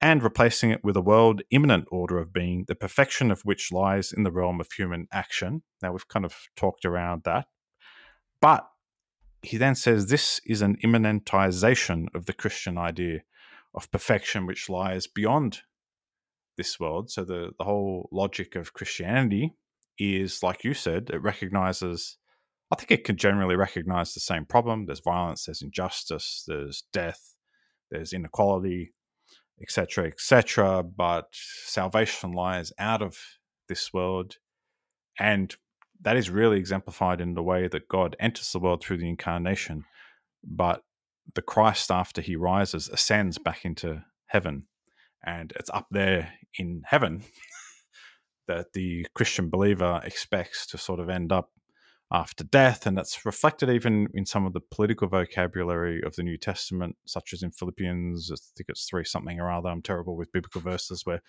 And replacing it with a world immanent order of being, the perfection of which lies in the realm of human action. Now we've kind of talked around that. But he then says this is an immanentization of the Christian idea of perfection which lies beyond this world. So the, the whole logic of Christianity is, like you said, it recognizes, I think it can generally recognize the same problem. There's violence, there's injustice, there's death, there's inequality, etc., etc. But salvation lies out of this world. And that is really exemplified in the way that God enters the world through the incarnation. But the Christ, after he rises, ascends back into heaven. And it's up there in heaven that the Christian believer expects to sort of end up after death. And that's reflected even in some of the political vocabulary of the New Testament, such as in Philippians, I think it's three something or other. I'm terrible with biblical verses where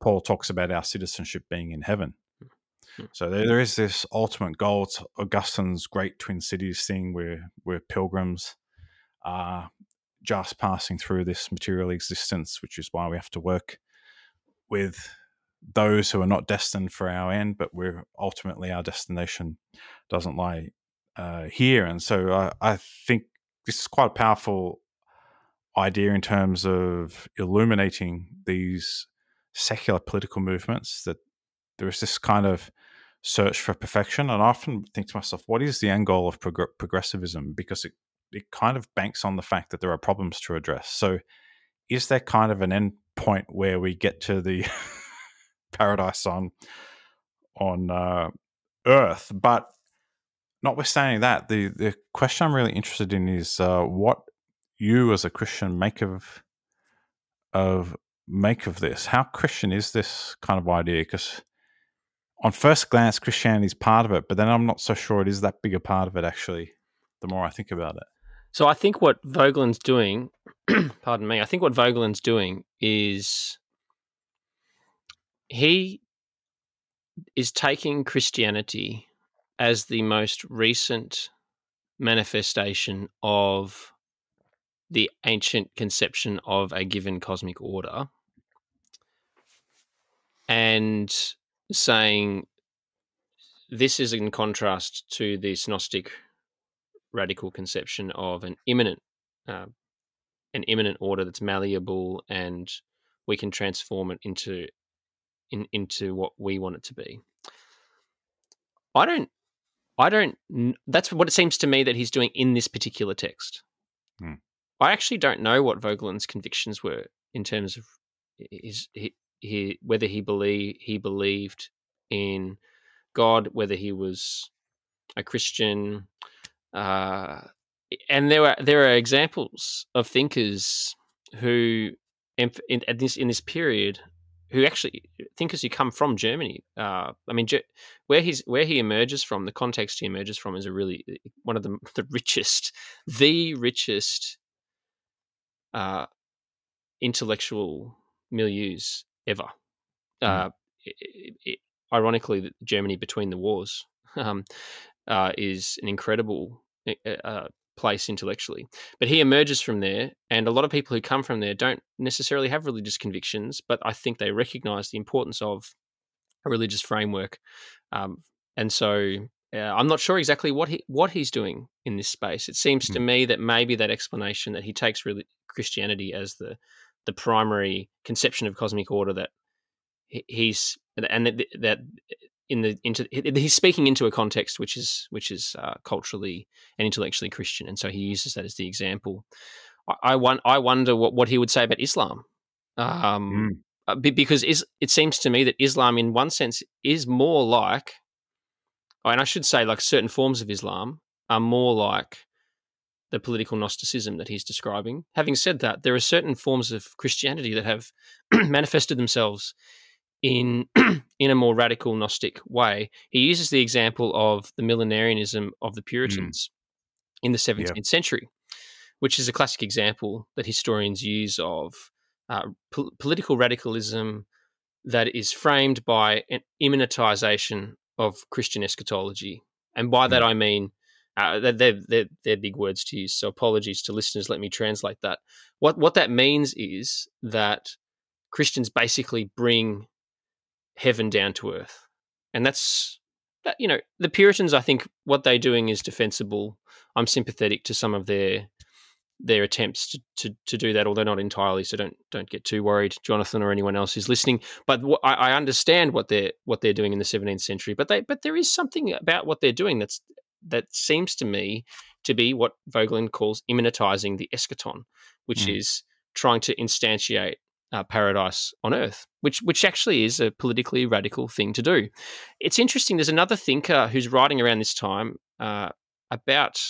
Paul talks about our citizenship being in heaven. Hmm. So there, there is this ultimate goal. It's Augustine's great Twin Cities thing where we're pilgrims are just passing through this material existence, which is why we have to work with those who are not destined for our end, but we're ultimately our destination doesn't lie uh, here. And so I, I think this is quite a powerful idea in terms of illuminating these secular political movements that there is this kind of search for perfection. And I often think to myself, what is the end goal of prog- progressivism? Because it it kind of banks on the fact that there are problems to address. So, is there kind of an end point where we get to the paradise on on uh, Earth? But notwithstanding that, the the question I'm really interested in is uh, what you as a Christian make of of make of this. How Christian is this kind of idea? Because on first glance, Christianity is part of it, but then I'm not so sure it is that big a part of it. Actually, the more I think about it. So I think what Voegelin's doing, pardon me, I think what Voegelin's doing is he is taking Christianity as the most recent manifestation of the ancient conception of a given cosmic order and saying this is in contrast to the Gnostic radical conception of an immanent uh, an immanent order that's malleable and we can transform it into in, into what we want it to be. I don't I don't that's what it seems to me that he's doing in this particular text. Hmm. I actually don't know what Voegelin's convictions were in terms of his he, he whether he believe he believed in God, whether he was a Christian, uh, and there are there are examples of thinkers who in, in this in this period who actually thinkers who come from Germany. Uh, I mean, where he's where he emerges from, the context he emerges from is a really one of the the richest, the richest uh, intellectual milieus ever. Mm. Uh, it, it, ironically, Germany between the wars um, uh, is an incredible uh, place intellectually. But he emerges from there, and a lot of people who come from there don't necessarily have religious convictions, but I think they recognize the importance of a religious framework. Um, and so uh, I'm not sure exactly what he what he's doing in this space. It seems mm. to me that maybe that explanation that he takes really Christianity as the the primary conception of cosmic order that he's and that, that in the into he's speaking into a context which is which is uh, culturally and intellectually Christian, and so he uses that as the example. I, I, I wonder what, what he would say about Islam, um, mm. because is, it seems to me that Islam, in one sense, is more like, and I should say, like certain forms of Islam are more like the political Gnosticism that he's describing. Having said that, there are certain forms of Christianity that have manifested themselves in in a more radical Gnostic way. He uses the example of the millenarianism of the mm. Puritans mm. in the 17th yeah. century, which is a classic example that historians use of uh, po- political radicalism that is framed by an immanentization of Christian eschatology. And by mm. that I mean uh, they're, they're, they're big words to use. So apologies to listeners. Let me translate that. What what that means is that Christians basically bring heaven down to earth. And that's that you know, the Puritans I think what they're doing is defensible. I'm sympathetic to some of their their attempts to, to, to do that, although not entirely. So don't don't get too worried, Jonathan or anyone else who's listening. But I, I understand what they're what they're doing in the 17th century. But they but there is something about what they're doing that's that seems to me to be what Voegelin calls immanentizing the eschaton, which mm. is trying to instantiate uh, paradise on earth, which which actually is a politically radical thing to do. It's interesting. There's another thinker who's writing around this time uh, about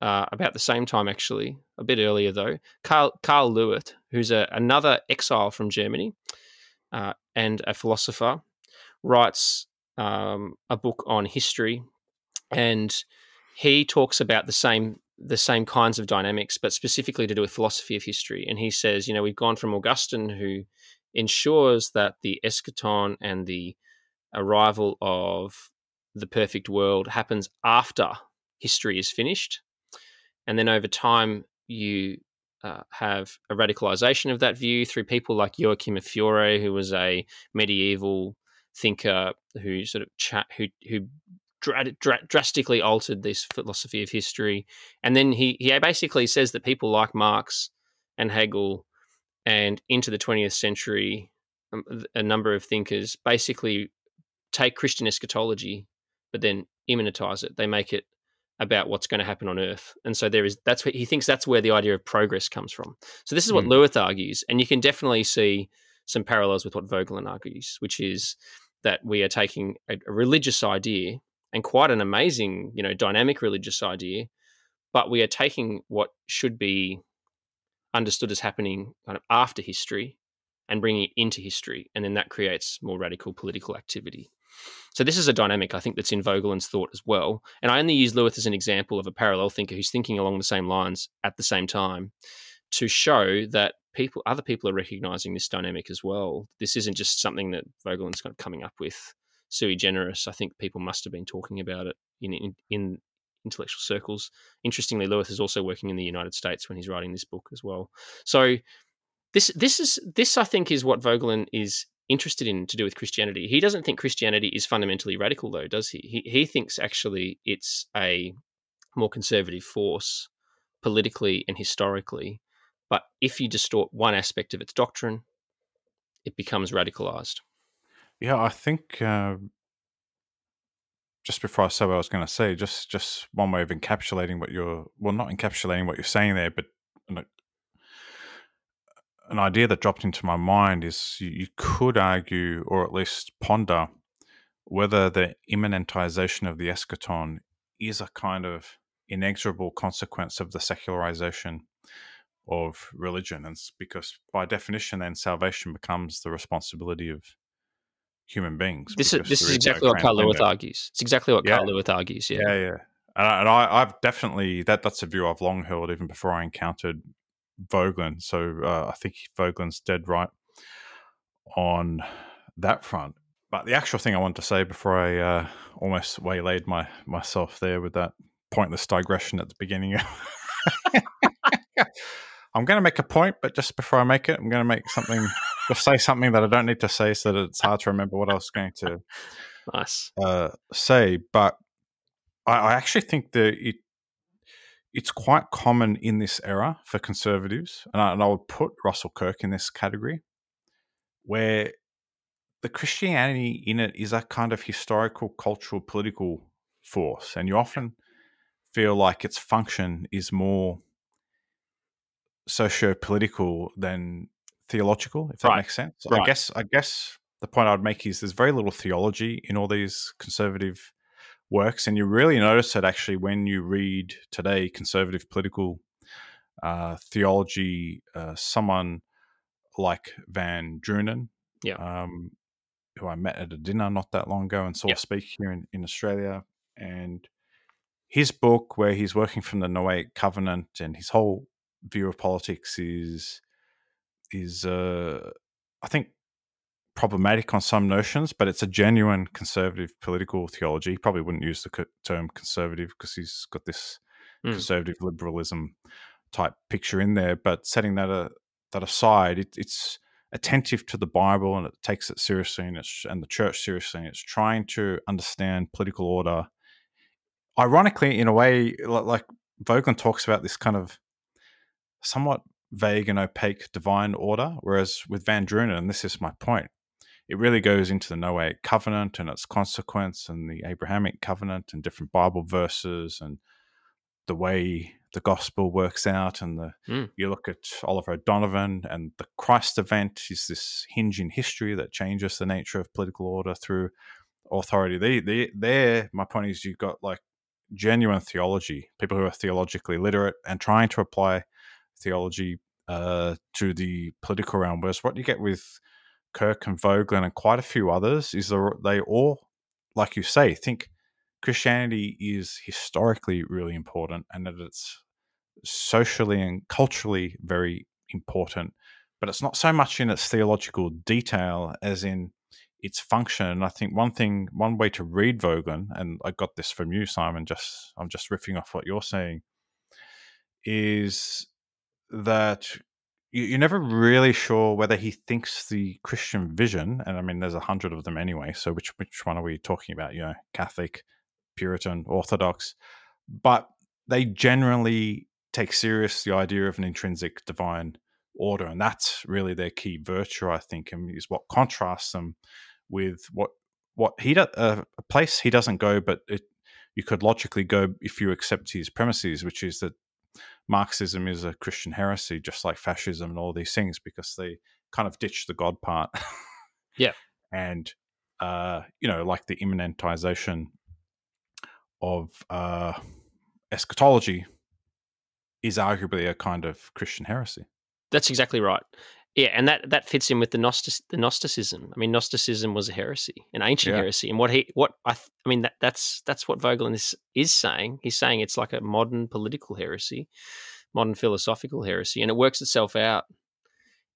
uh, about the same time, actually, a bit earlier though. Karl Karl Löwith, who's a, another exile from Germany uh, and a philosopher, writes um, a book on history, and he talks about the same the same kinds of dynamics, but specifically to do with philosophy of history. And he says, you know, we've gone from Augustine, who ensures that the eschaton and the arrival of the perfect world happens after history is finished. And then over time, you uh, have a radicalization of that view through people like Joachim of Fiore, who was a medieval thinker who sort of chat, who who dra- dra- drastically altered this philosophy of history. And then he, he basically says that people like Marx and Hegel and into the 20th century, um, a number of thinkers basically take Christian eschatology, but then immanentize it. They make it about what's going to happen on Earth, and so there is that's what he thinks that's where the idea of progress comes from. So this is what mm. Argues, and you can definitely see some parallels with what Voegelin argues, which is that we are taking a, a religious idea and quite an amazing, you know, dynamic religious idea. But we are taking what should be understood as happening kind of after history and bringing it into history, and then that creates more radical political activity. So this is a dynamic I think that's in Voegelin's thought as well. And I only use Löwith as an example of a parallel thinker who's thinking along the same lines at the same time to show that people, other people are recognizing this dynamic as well. This isn't just something that Voegelin's kind of coming up with sui generis. I think people must have been talking about it in, in, in intellectual circles. Interestingly, Löwith is also working in the United States when he's writing this book as well. So this this is this I think is what Voegelin is interested in to do with Christianity. He doesn't think Christianity is fundamentally radical, though, does he? He he thinks actually it's a more conservative force politically and historically. But if you distort one aspect of its doctrine, it becomes radicalized. Yeah, I think uh, just before I say what I was going to say, just just one way of encapsulating what you're well, not encapsulating what you're saying there, but an, an idea that dropped into my mind is you, you could argue, or at least ponder, whether the immanentization of the eschaton is a kind of inexorable consequence of the secularization of religion, and because by definition, then salvation becomes the responsibility of human beings. This is this is no exactly what Karl Löwith argues. It's exactly what Yeah. Karl Löwith argues. Yeah. Yeah, yeah. And, I, and I, I've definitely that that's a view I've long held even before I encountered Voegelin. So uh, I think Voegelin's dead right on that front. But the actual thing I wanted to say before I uh, almost waylaid my myself there with that pointless digression at the beginning. I'm going to make a point, but just before I make it, I'm going to make something, just say something that I don't need to say, so that it's hard to remember what I was going to Nice. uh, say, but I, I actually think that it it's quite common in this era for conservatives, and I, and I would put Russell Kirk in this category, where the Christianity in it is a kind of historical, cultural, political force, and you often feel like its function is more socio-political than theological, if that Right. makes sense. Right. I guess I guess the point I'd make is there's very little theology in all these conservative works, and you really notice it actually when you read today conservative political uh, theology. Uh, someone like VanDrunen, Yeah. um, who I met at a dinner not that long ago and saw Yeah. speak here in, in Australia, and his book where he's working from the Noahic Covenant and his whole view of politics is is uh, I think problematic on some notions, but it's a genuine conservative political theology. He probably wouldn't use the term conservative because he's got this Mm. conservative liberalism type picture in there. But setting that uh, that aside, it, it's attentive to the Bible and it takes it seriously and it's and the church seriously. And it's trying to understand political order. Ironically, in a way, like Voegelin talks about this kind of somewhat vague and opaque divine order, whereas with VanDrunen, and this is my point, it really goes into the Noahic covenant and its consequence and the Abrahamic covenant and different Bible verses and the way the gospel works out and the Mm. you look at Oliver O'Donovan and the Christ event is this hinge in history that changes the nature of political order through authority. They they there my point is you've got like genuine theology, people who are theologically literate and trying to apply theology uh, to the political realm. Whereas what you get with Kirk and Voegelin and quite a few others is they're- all, like you say, think Christianity is historically really important and that it's socially and culturally very important, but it's not so much in its theological detail as in its function. And I think one thing, one way to read Voegelin, and I got this from you, Simon. Just I'm just riffing off what you're saying, is that you- you're never really sure whether he thinks the Christian vision, and I mean, there's a hundred of them anyway. So which which one are we talking about? You know, Catholic, Puritan, Orthodox, but they generally take serious the idea of an intrinsic divine order, and that's really their key virtue, I think, and is what contrasts them with what what he do, uh, a place he doesn't go, but it, you could logically go if you accept his premises, which is that Marxism is a Christian heresy, just like fascism and all these things, because they kind of ditch the God part. Yeah. And, uh, you know, like the immanentization of uh, eschatology is arguably a kind of Christian heresy. That's exactly right. Yeah, and that that fits in with the Gnostic, the Gnosticism. I mean, Gnosticism was a heresy, an ancient Yeah. heresy, and what he what I th- I mean that that's that's what Voegelin is is saying. He's saying it's like a modern political heresy, modern philosophical heresy, and it works itself out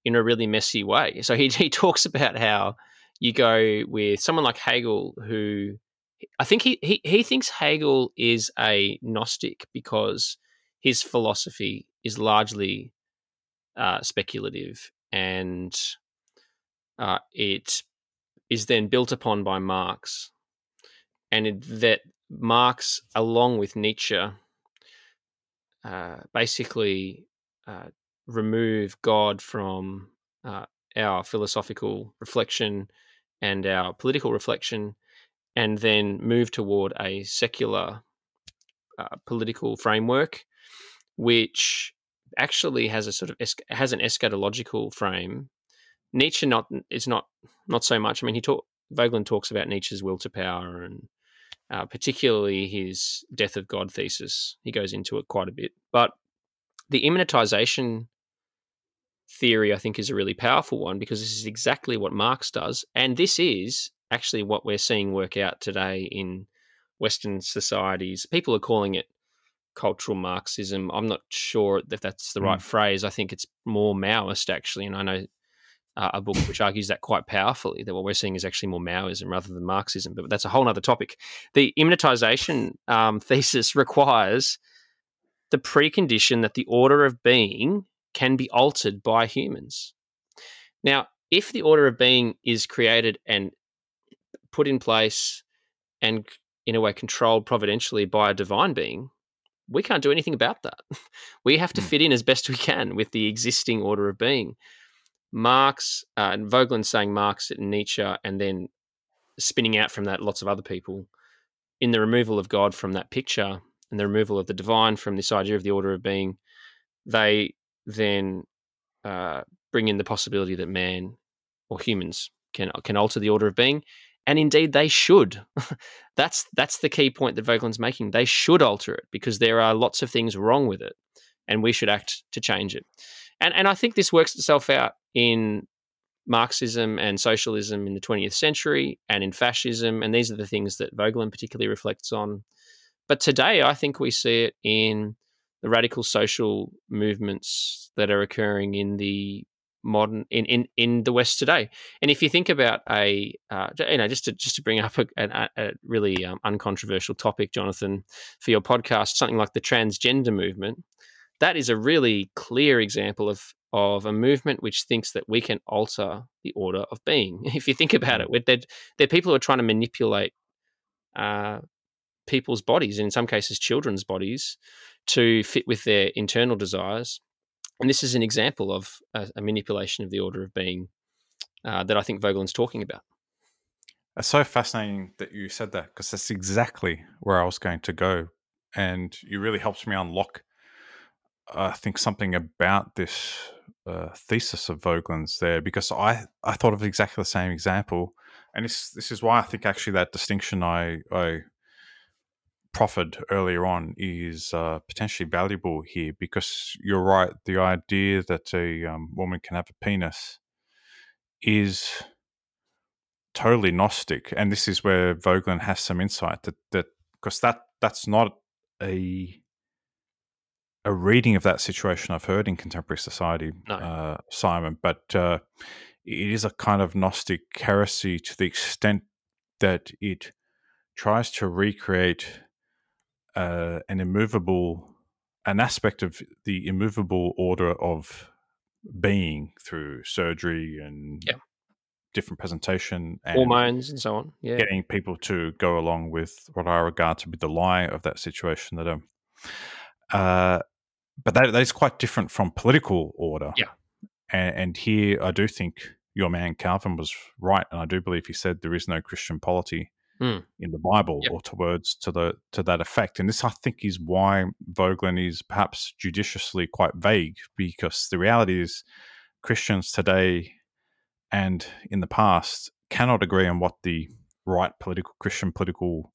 in a really messy way. So he he talks about how you go with someone like Hegel, who I think he he he thinks Hegel is a Gnostic because his philosophy is largely uh, speculative and uh, it is then built upon by Marx, and it, that Marx, along with Nietzsche, uh, basically uh, remove God from uh, our philosophical reflection and our political reflection, and then move toward a secular uh, political framework, which actually has a sort of has an eschatological frame. Nietzsche not is not not so much. I mean, he talk Voegelin talks about Nietzsche's will to power and uh, particularly his death of God thesis. He goes into it quite a bit, but the immanentization theory, I think, is a really powerful one because this is exactly what Marx does. And this is actually what we're seeing work out today in Western societies. People are calling it cultural Marxism. I'm not sure if that's the right mm. phrase. I think it's more Maoist, actually. And I know uh, a book which argues that quite powerfully that what we're seeing is actually more Maoism rather than Marxism. But that's a whole other topic. The immanentization um, thesis requires the precondition that the order of being can be altered by humans. Now, if the order of being is created and put in place and in a way controlled providentially by a divine being, we can't do anything about that. We have to mm. fit in as best we can with the existing order of being. Marx uh, and Voegelin saying Marx and Nietzsche, and then spinning out from that lots of other people in the removal of God from that picture and the removal of the divine from this idea of the order of being. They then uh, bring in the possibility that man or humans can can alter the order of being, and indeed they should. that's that's the key point that Voegelin's making. They should alter it because there are lots of things wrong with it, and we should act to change it. And and I think this works itself out in Marxism and socialism in the 20th century and in fascism, and these are the things that Voegelin particularly reflects on. But today, I think we see it in the radical social movements that are occurring in the modern in, in, in the West today. And if you think about a uh, you know just to just to bring up a, a, a really um, uncontroversial topic, Jonathan, for your podcast, something like the transgender movement, that is a really clear example of of a movement which thinks that we can alter the order of being. If you think about it, they're, they're people who are trying to manipulate uh, people's bodies, and in some cases, children's bodies, to fit with their internal desires and this is an example of a, a manipulation of the order of being uh, that I think Voegelin's talking about. It's so fascinating that you said that because that's exactly where I was going to go. And you really helped me unlock, I think, something about this uh, thesis of Voegelin's there because I, I thought of exactly the same example. And this, this is why I think actually that distinction I, I proffered earlier on is uh, potentially valuable here because you're right. The idea that a um, woman can have a penis is totally gnostic, and this is where Voegelin has some insight that that because that that's not a a reading of that situation I've heard in contemporary society, no. uh, Simon, but uh, it is a kind of gnostic heresy to the extent that it tries to recreate uh, an immovable, an aspect of the immovable order of being through surgery and yeah. different presentation and hormones and so on. Yeah, getting people to go along with what I regard to be the lie of that situation. That um, uh, but that, that is quite different from political order. Yeah, and, and here I do think your man Calvin was right, and I do believe he said there is no Christian polity mm. in the Bible yep. or to words to the to that effect. And this, I think, is why Voegelin is perhaps judiciously quite vague, because the reality is Christians today and in the past cannot agree on what the right political Christian political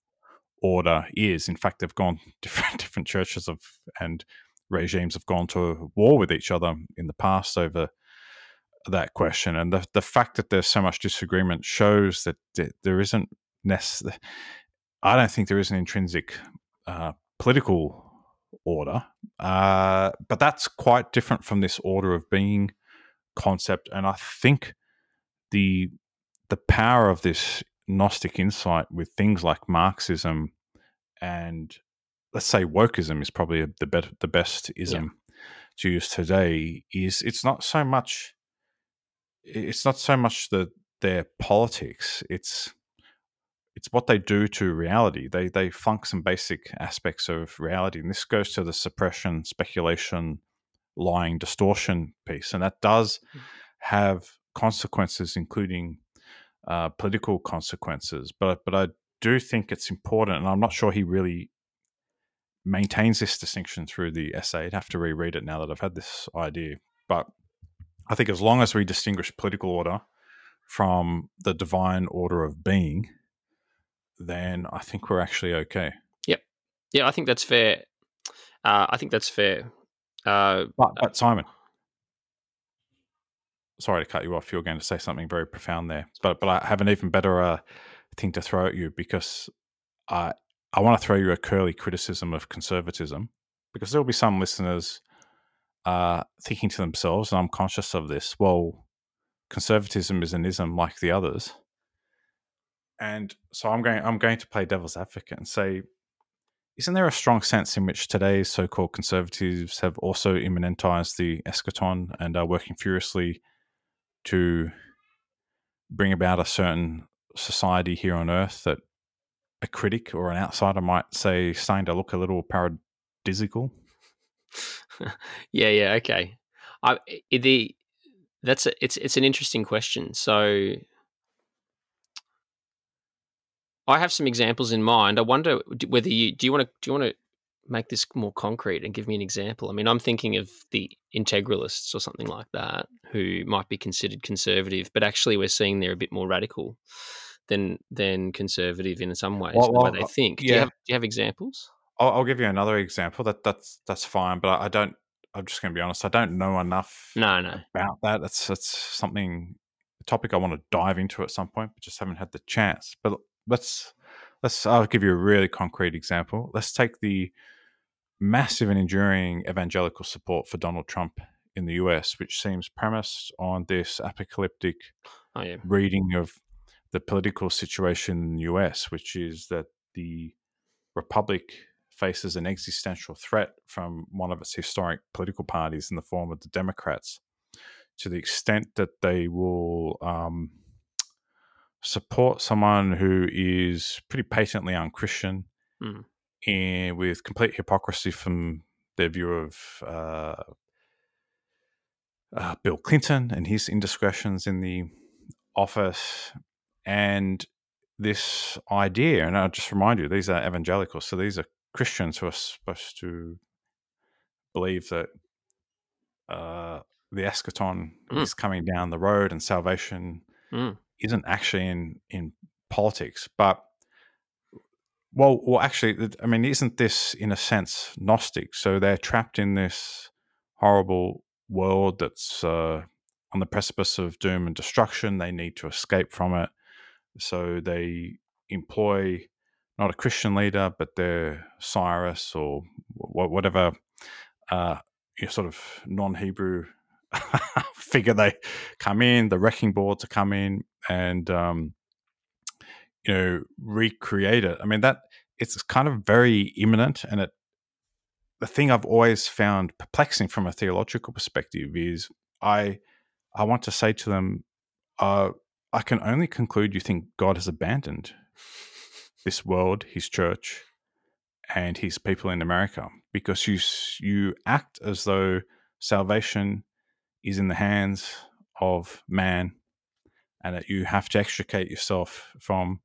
order is. In fact, they've gone different different churches of and regimes have gone to war with each other in the past over that question. And the the fact that there's so much disagreement shows that there isn't I don't think there is an intrinsic uh, political order, uh, but that's quite different from this order of being concept. And I think the the power of this Gnostic insight with things like Marxism and let's say wokeism is probably the better, the best ism yeah. to use today. Is it's not so much it's not so much the their politics. It's it's what they do to reality. They they funk some basic aspects of reality, and this goes to the suppression, speculation, lying, distortion piece, and that does mm. have consequences, including uh, political consequences. But but I do think it's important, and I'm not sure he really maintains this distinction through the essay. I'd have to reread it now that I've had this idea, but I think as long as we distinguish political order from the divine order of being then I think we're actually okay. Yep. Yeah, I think that's fair. Uh, I think that's fair. Uh, but, but Simon, sorry to cut you off. You're going to say something very profound there, but but I have an even better uh, thing to throw at you because I I want to throw you a curly criticism of conservatism because there will be some listeners uh, thinking to themselves, and I'm conscious of this. Well, conservatism is an ism like the others, and so I'm going I'm going to play devil's advocate and say isn't there a strong sense in which today's so called conservatives have also immanentized the eschaton and are working furiously to bring about a certain society here on earth that a critic or an outsider might say starting to look a little paradisical? yeah, yeah, okay. I, the that's a, it's it's an interesting question. So I have some examples in mind. I wonder whether you do you want to do you want to make this more concrete and give me an example. I mean, I'm thinking of the integralists or something like that who might be considered conservative, but actually we're seeing they're a bit more radical than than conservative in some ways well, well, the way they uh, think. Yeah. Do you have do you have examples? I'll, I'll, give you another example. That that's that's fine, but I, I don't. I'm just going to be honest. I don't know enough. No, no. About that, that's that's something a topic I want to dive into at some point, but just haven't had the chance. But let's let's I'll give you a really concrete example. Let's take the massive and enduring evangelical support for Donald Trump in the US, which seems premised on this apocalyptic oh, yeah. reading of the political situation in the US, which is that the Republic faces an existential threat from one of its historic political parties in the form of the Democrats, to the extent that they will um, support someone who is pretty patently unchristian mm. and with complete hypocrisy from their view of uh, uh, Bill Clinton and his indiscretions in the office, and this idea. And I'll just remind you, these are evangelicals, so these are Christians who are supposed to believe that uh, the eschaton mm. is coming down the road and salvation mm isn't actually in in politics, but well, well, actually, I mean, isn't this in a sense Gnostic? So they're trapped in this horrible world that's uh, on the precipice of doom and destruction. They need to escape from it, so they employ not a Christian leader, but their Cyrus or whatever uh, sort of non-Hebrew figure they come in, the wrecking ball to come in and um, you know recreate it. I mean that it's kind of very imminent, and it the thing I've always found perplexing from a theological perspective is I I want to say to them, uh, I can only conclude you think God has abandoned this world, His church, and His people in America because you you act as though salvation is in the hands of man and that you have to extricate yourself from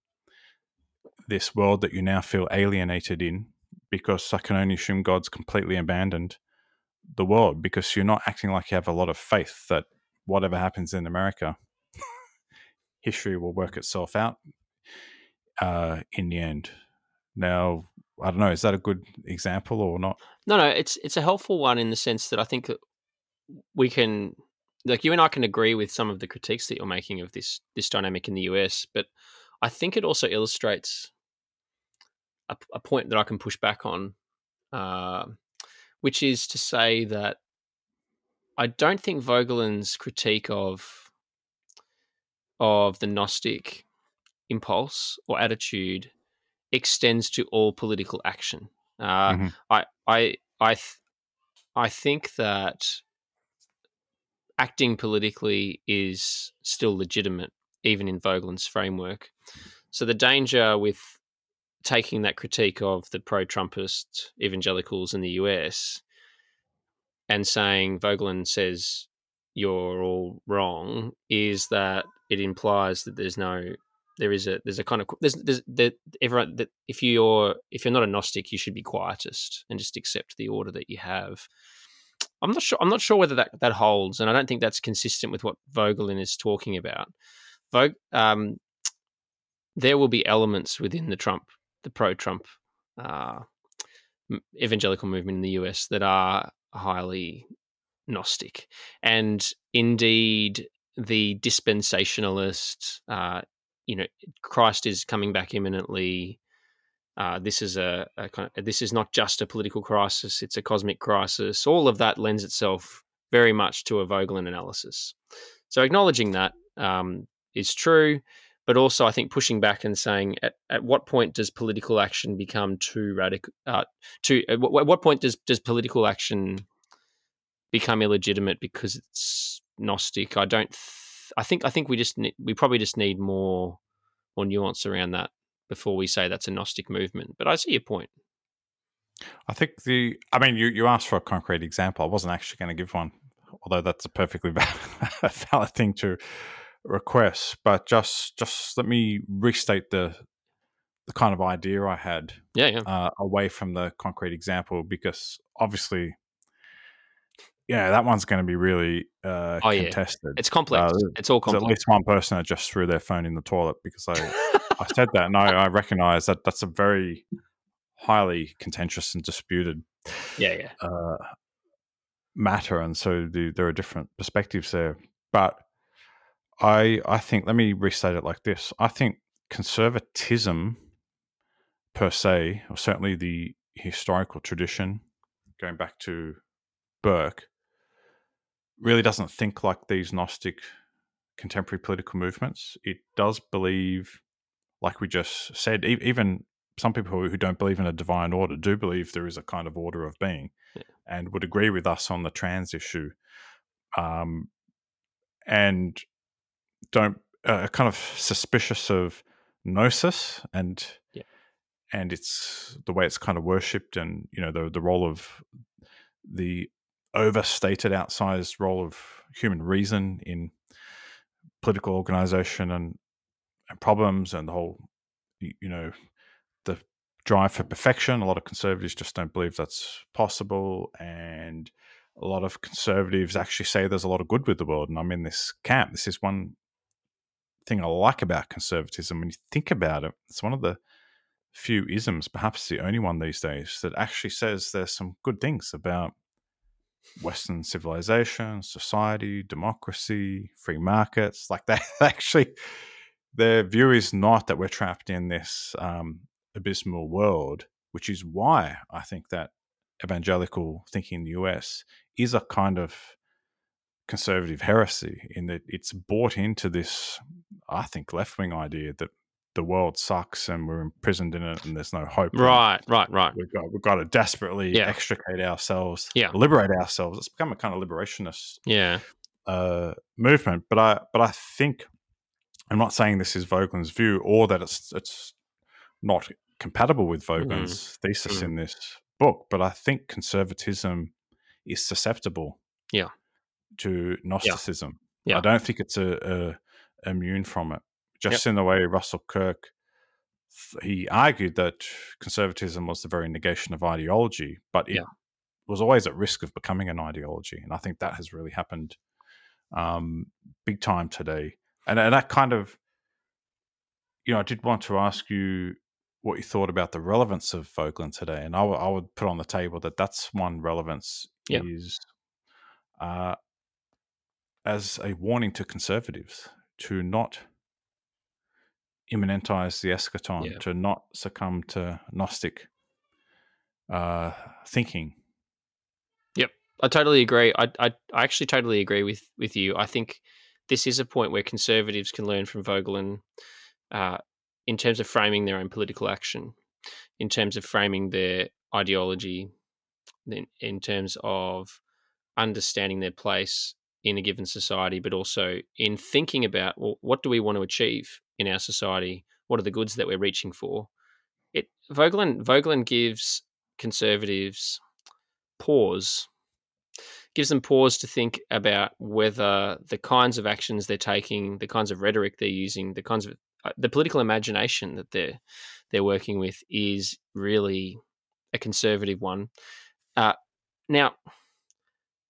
this world that you now feel alienated in because I can only assume God's completely abandoned the world because you're not acting like you have a lot of faith that whatever happens in America, history will work itself out uh, in the end. Now, I don't know, is that a good example or not? No, no, it's it's a helpful one in the sense that I think we can like you and I can agree with some of the critiques that you're making of this this dynamic in the US, but I think it also illustrates a, a point that I can push back on, uh, which is to say that I don't think Voegelin's critique of of the Gnostic impulse or attitude extends to all political action. Uh, mm-hmm. I I I th- I think that acting politically is still legitimate, even in Voegelin's framework. So the danger with taking that critique of the pro-Trumpist evangelicals in the US and saying Voegelin says you're all wrong is that it implies that there's no there is a there's a kind of there's there's there, everyone that if you're if you're not a gnostic you should be quietist and just accept the order that you have I'm not sure. I'm not sure whether that that holds, and I don't think that's consistent with what Voegelin is talking about. Vogue, um, there will be elements within the Trump, the pro-Trump uh, evangelical movement in the US that are highly Gnostic, and indeed the dispensationalist, uh, you know, Christ is coming back imminently. Uh, this is a, a kind of, this is not just a political crisis; it's a cosmic crisis. All of that lends itself very much to a Voegelin analysis. So acknowledging that um, is true, but also I think pushing back and saying at, at what point does political action become too radical? Uh, too at what, what point does does political action become illegitimate because it's Gnostic? I don't. Th- I think I think we just ne- we probably just need more more nuance around that before we say that's a Gnostic movement. But I see your point. I think the. I mean, you you asked for a concrete example. I wasn't actually going to give one, although that's a perfectly valid, valid thing to request, but just just let me restate the the kind of idea I had. Yeah, yeah. Uh, away from the concrete example, because obviously, yeah, that one's going to be really uh, oh, contested. Yeah. It's complex. Uh, it's all complex. at least one person that just threw their phone in the toilet because I I said that, and I, I recognize that that's a very highly contentious and disputed. Yeah, yeah. Uh, matter, and so the, there are different perspectives there, but I I think let me restate it like this. I think conservatism per se, or certainly the historical tradition, going back to Burke, really doesn't think like these Gnostic contemporary political movements. It does believe, like we just said, even some people who don't believe in a divine order do believe there is a kind of order of being yeah. and would agree with us on the trans issue. Um, and don't uh, kind of suspicious of gnosis and yeah. and it's the way it's kind of worshipped and you know the the role of the overstated outsized role of human reason in political organization and, problems and the whole you know the drive for perfection a lot of conservatives just don't believe that's possible and a lot of conservatives actually say there's a lot of good with the world and i'm in this camp this is one thing I like about conservatism. When you think about it, it's one of the few isms, perhaps the only one these days, that actually says there's some good things about Western civilization, society, democracy, free markets. Like that, actually, their view is not that we're trapped in this um, abysmal world, which is why I think that evangelical thinking in the US is a kind of conservative heresy in that it's bought into this, I think, left wing idea that the world sucks and we're imprisoned in it and there's no hope. Right, right, right. We've got we've got to desperately yeah. extricate ourselves, yeah. liberate ourselves. It's become a kind of liberationist yeah. uh, movement. But I but I think I'm not saying this is Voegelin's view or that it's it's not compatible with Voegelin's mm. thesis mm. in this book, but I think conservatism is susceptible yeah to Gnosticism. Yeah. yeah. I don't think it's a, a immune from it. Just yep. in the way Russell Kirk he argued that conservatism was the very negation of ideology, but it yeah. was always at risk of becoming an ideology, and I think that has really happened um, big time today. And, and that kind of, you know, I did want to ask you what you thought about the relevance of Voegelin today, and I, w- I would put on the table that that's one relevance yeah. is uh, as a warning to conservatives to not immanentize the eschaton, yeah. to not succumb to Gnostic uh, thinking. Yep, I totally agree. I, I, I actually totally agree with with you. I think this is a point where conservatives can learn from Voegelin uh, in terms of framing their own political action, in terms of framing their ideology, in, in terms of understanding their place in a given society, but also in thinking about well, what do we want to achieve in our society? What are the goods that we're reaching for? It Voegelin Voegelin gives conservatives pause, gives them pause to think about whether the kinds of actions they're taking, the kinds of rhetoric they're using, the kinds of uh, the political imagination that they're they're working with is really a conservative one. Uh, now,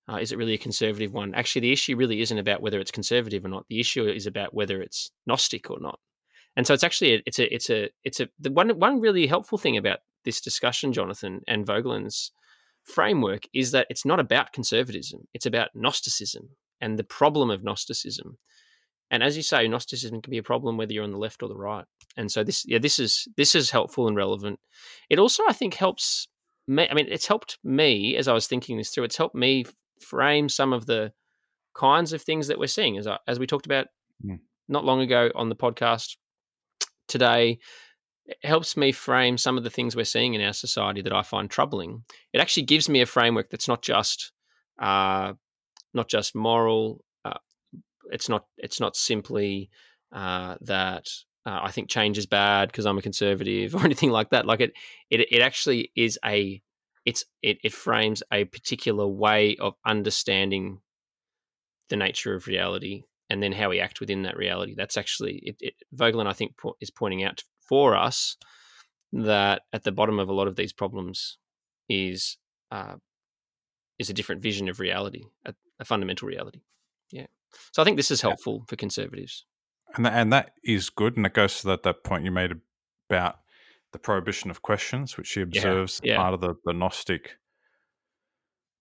uh, is it really a conservative one? Actually, the issue really isn't about whether it's conservative or not. The issue is about whether it's Gnostic or not. And so it's actually a, it's a it's a it's a the one one really helpful thing about this discussion, Jonathan and Voegelin's framework is that it's not about conservatism. It's about Gnosticism. and the problem of Gnosticism. And as you say, Gnosticism can be a problem whether you're on the left or the right. And so this, yeah, this is this is helpful and relevant. It also, I think, helps me. I mean, it's helped me as I was thinking this through. It's helped me frame some of the kinds of things that we're seeing, as I, as we talked about Mm. not long ago on the podcast today. It helps me frame some of the things we're seeing in our society that I find troubling. It actually gives me a framework that's not just uh, not just moral. Uh, it's not it's not simply uh, that uh, I think change is bad because I'm a conservative or anything like that. Like it, it, it actually is a it's it, it frames a particular way of understanding the nature of reality and then how we act within that reality. That's actually it. it Voegelin, I think, po- is pointing out for us that at the bottom of a lot of these problems is uh, is a different vision of reality, a, a fundamental reality. Yeah. So I think this is Yeah. helpful for conservatives. and that, and that is good, and it goes to that that point you made about the prohibition of questions, which he observes yeah. part of the, the Gnostic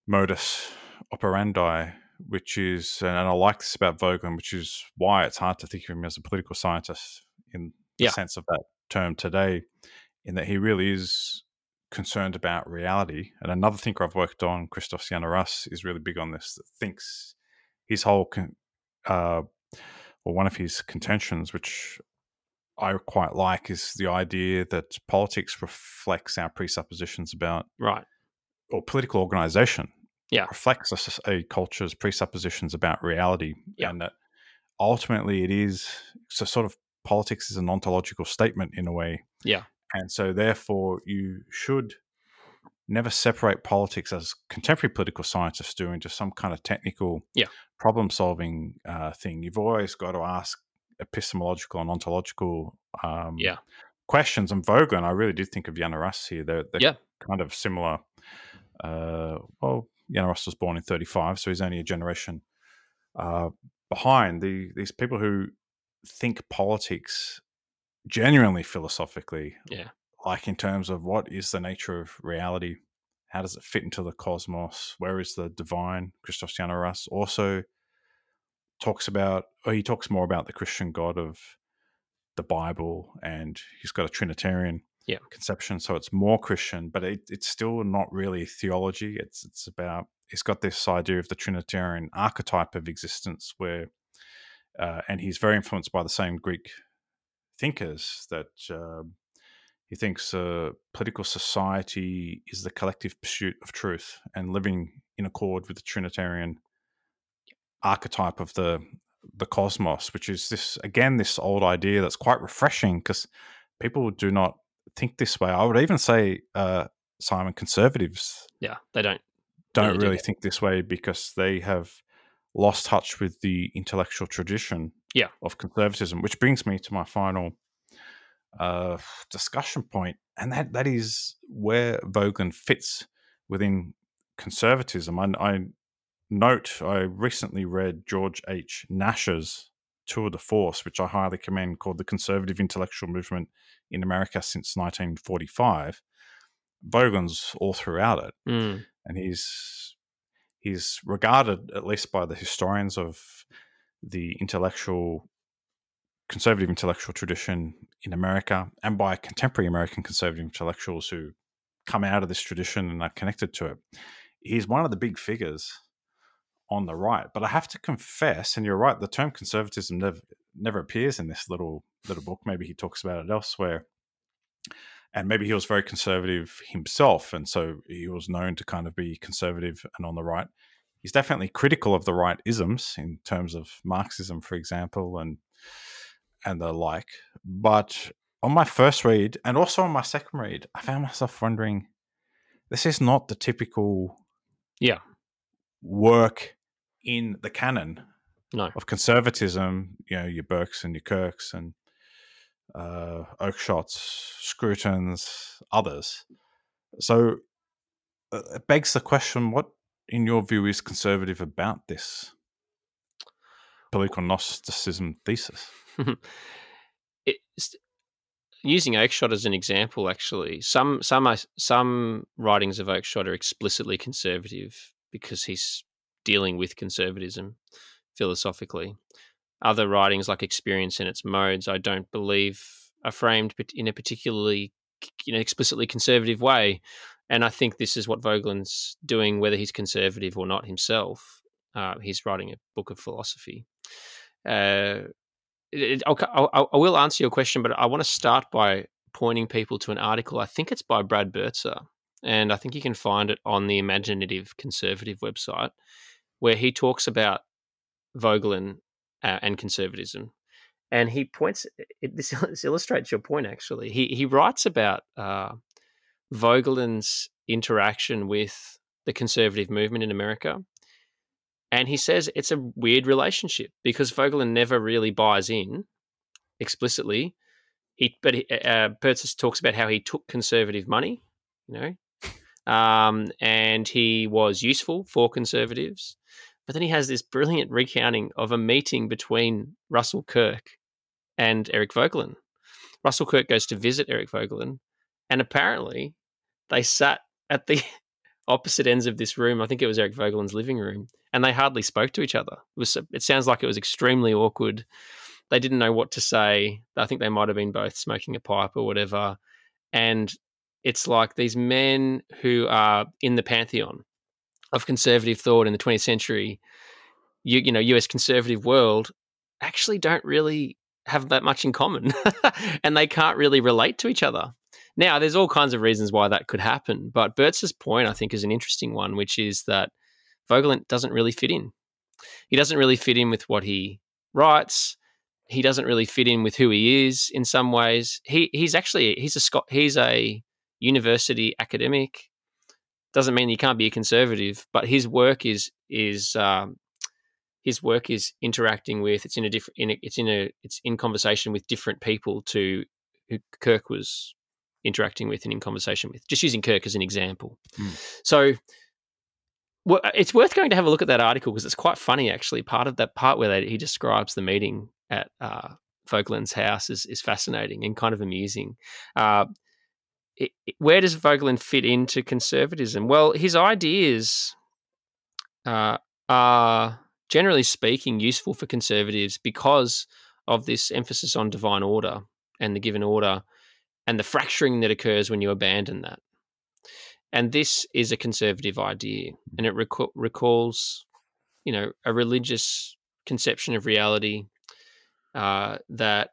modus operandi, which is, and I like this about Voegelin, which is why it's hard to think of him as a political scientist in the Yeah. sense of that term today, in that he really is concerned about reality. And another thinker I've worked on, Christoph Russ, is really big on this. That thinks his whole, con- uh, or one of his contentions, which I quite like, is the idea that politics reflects our presuppositions about, Right. or political organization, Yeah. reflects a culture's presuppositions about reality, Yeah. and that ultimately it is so sort of politics is an ontological statement in a way, Yeah. and so therefore you should never separate politics as contemporary political scientists do into some kind of technical Yeah. problem solving uh, thing. You've always got to ask epistemological and ontological um, Yeah. questions. And Voegelin, I really did think of Jana Russ here. They're, they're Yeah. kind of similar. Uh, well, Jana Russ was born in 35, so he's only a generation uh, behind. The, these people who think politics genuinely philosophically, Yeah. like in terms of what is the nature of reality, how does it fit into the cosmos, where is the divine? Christoph Russ also talks about, or he talks more about the Christian God of the Bible, and he's got a Trinitarian Yeah. conception, so it's more Christian, but it, it's still not really theology. It's it's about he's got this idea of the Trinitarian archetype of existence, where uh, and he's very influenced by the same Greek thinkers that um he thinks uh, political society is the collective pursuit of truth and living in accord with the Trinitarian archetype of the the cosmos, which is this again this old idea that's quite refreshing because people do not think this way. I would even say, uh, Simon, conservatives Yeah. They don't. don't Really really that. think this way because they have lost touch with the intellectual tradition Yeah. of conservatism, which brings me to my final uh, discussion point, and that that is where Vogan fits within conservatism. I, I note I recently read George H. Nash's Tour de Force, which I highly commend, called "The Conservative Intellectual Movement in America Since 1945." Vogan's all throughout it Mm. and he's he's regarded at least by the historians of the intellectual conservative intellectual tradition in America and by contemporary American conservative intellectuals who come out of this tradition and are connected to it. He's one of the big figures on the right. But I have to confess, and you're right, the term conservatism never never appears in this little little book. Maybe he talks about it elsewhere. And maybe he was very conservative himself, and so he was known to kind of be conservative and on the right. He's definitely critical of the right isms in terms of Marxism, for example, and and the like. But on my first read, and also on my second read, I found myself wondering, this is not the typical Yeah. work in the canon No. of conservatism, you know, your Burkes and your Kirks and uh, Oakeshotts, Scrutons, others. So uh, it begs the question what, in your view, is conservative about this political Gnosticism thesis? using Oakeshott as an example. Actually, some some are- some writings of Oakeshott are explicitly conservative because he's dealing with conservatism philosophically. Other writings like Experience and its Modes, I don't believe are framed in a particularly you know explicitly conservative way. And I think this is what Voegelin's doing, whether he's conservative or not himself. Uh, he's writing a book of philosophy. Uh, it, I'll, I'll, I will answer your question, but I want to start by pointing people to an article. I think it's by Brad Birzer, and I think you can find it on the Imaginative Conservative website, where he talks about Voegelin uh, and conservatism. And he points, it, this, this, illustrates your point actually. He, he writes about uh, Voegelin's interaction with the conservative movement in America. And he says it's a weird relationship because Voegelin never really buys in explicitly. He, but he, uh, talks about how he took conservative money, you know, um, and he was useful for conservatives. But then he has this brilliant recounting of a meeting between Russell Kirk and Eric Voegelin. Russell Kirk goes to visit Eric Voegelin, and apparently they sat at the opposite ends of this room. I think it was Eric Voegelin's living room, and they hardly spoke to each other. It was. It sounds like it was extremely awkward. They didn't know what to say. I think they might have been both smoking a pipe or whatever. And it's like these men who are in the pantheon of conservative thought in the 20th century, you, you know, US conservative world, actually don't really have that much in common and they can't really relate to each other. Now, there's all kinds of reasons why that could happen, but Birzer's point, I think, is an interesting one, which is that Voegelin doesn't really fit in. He doesn't really fit in with what he writes. He doesn't really fit in with who he is in some ways. He he's actually he's a he's a university academic. Doesn't mean he can't be a conservative, but his work is is um, his work is interacting with. It's in a different. in It's in a. It's in conversation with different people to who Kirk was interacting with and in conversation with. Just using Kirk as an example. Mm. So well, it's worth going to have a look at that article because it's quite funny actually. Part of that part where they, he describes the meeting at uh, Voegelin's house is, is fascinating and kind of amusing. Uh, it, where does Voegelin fit into conservatism? Well, his ideas uh, are generally speaking useful for conservatives because of this emphasis on divine order and the given order and the fracturing that occurs when you abandon that. And this is a conservative idea, and it rec- recalls, you know, a religious conception of reality uh, that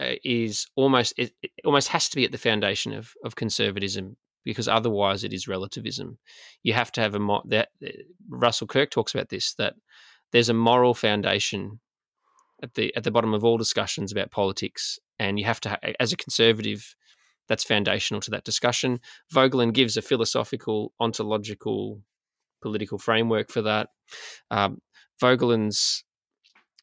is almost it, it, almost has to be at the foundation of of conservatism because otherwise it is relativism. You have to have a mo- that uh, Russell Kirk talks about this that there's a moral foundation at the at the bottom of all discussions about politics, and you have to, as a conservative, that's foundational to that discussion. Voegelin gives a philosophical, ontological, political framework for that. Um, Voegelin's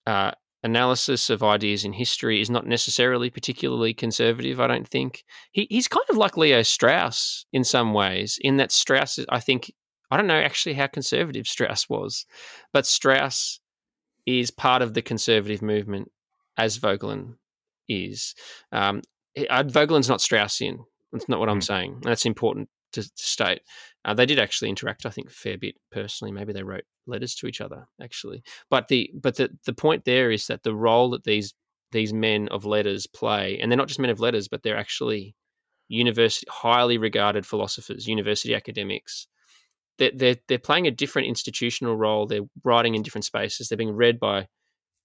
uh, analysis of ideas in history is not necessarily particularly conservative, I don't think. He, he's kind of like Leo Strauss in some ways, in that Strauss, I think, I don't know actually how conservative Strauss was, but Strauss is part of the conservative movement as Voegelin is. Um, Voegelin's not Straussian. That's not what I'm hmm. saying. That's important to, to state. Uh, they did actually interact, I think, a fair bit personally. Maybe they wrote letters to each other, actually. But the but the the point there is that the role that these these men of letters play, and they're not just men of letters, but they're actually university highly regarded philosophers, university academics. They're, they're, they're playing a different institutional role. They're writing in different spaces. They're being read by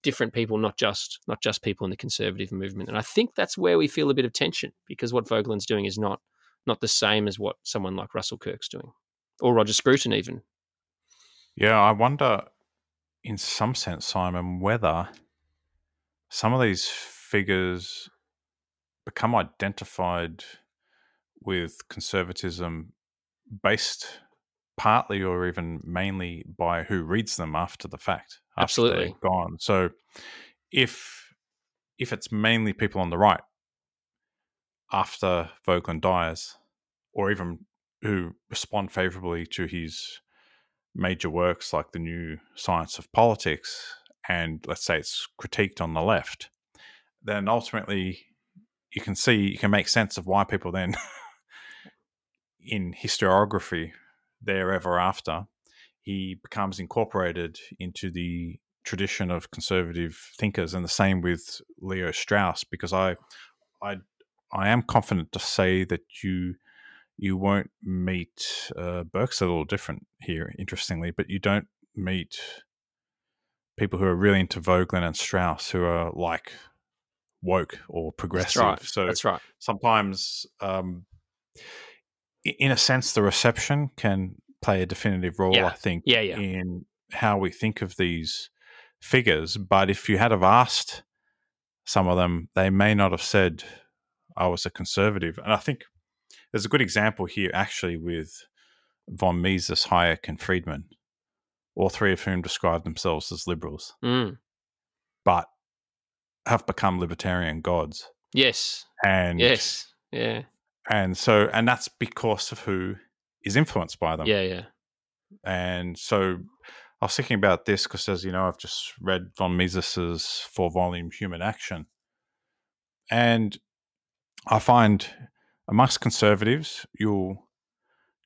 different people, not just not just people in the conservative movement. And I think that's where we feel a bit of tension because what Voegelin's doing is not not the same as what someone like Russell Kirk's doing, or Roger Scruton even. Yeah, I wonder, in some sense, Simon, whether some of these figures become identified with conservatism based partly or even mainly by who reads them after the fact. After Absolutely. Gone. So if if it's mainly people on the right after Voegelin dies, or even who respond favorably to his major works like the new science of politics, and let's say it's critiqued on the left, then ultimately you can see you can make sense of why people then in historiography there ever after, he becomes incorporated into the tradition of conservative thinkers, and the same with Leo Strauss. Because I, I, I am confident to say that you you won't meet uh, Burke's a little different here, interestingly, but you don't meet people who are really into Voegelin and Strauss who are like woke or progressive. That's right. So That's right. sometimes, um, in a sense, the reception can play a definitive role. Yeah. I think Yeah, yeah. in how we think of these figures. But if you had have asked some of them, they may not have said I was a conservative. And I think there's a good example here, actually, with von Mises, Hayek, and Friedman, all three of whom describe themselves as liberals, Mm. but have become libertarian gods. Yes. And Yes. Yeah. and so and that's because of who is influenced by them. Yeah. Yeah. And so I was thinking about this because, as you know, I've just read von Mises's four volume Human Action. And I find amongst conservatives, you'll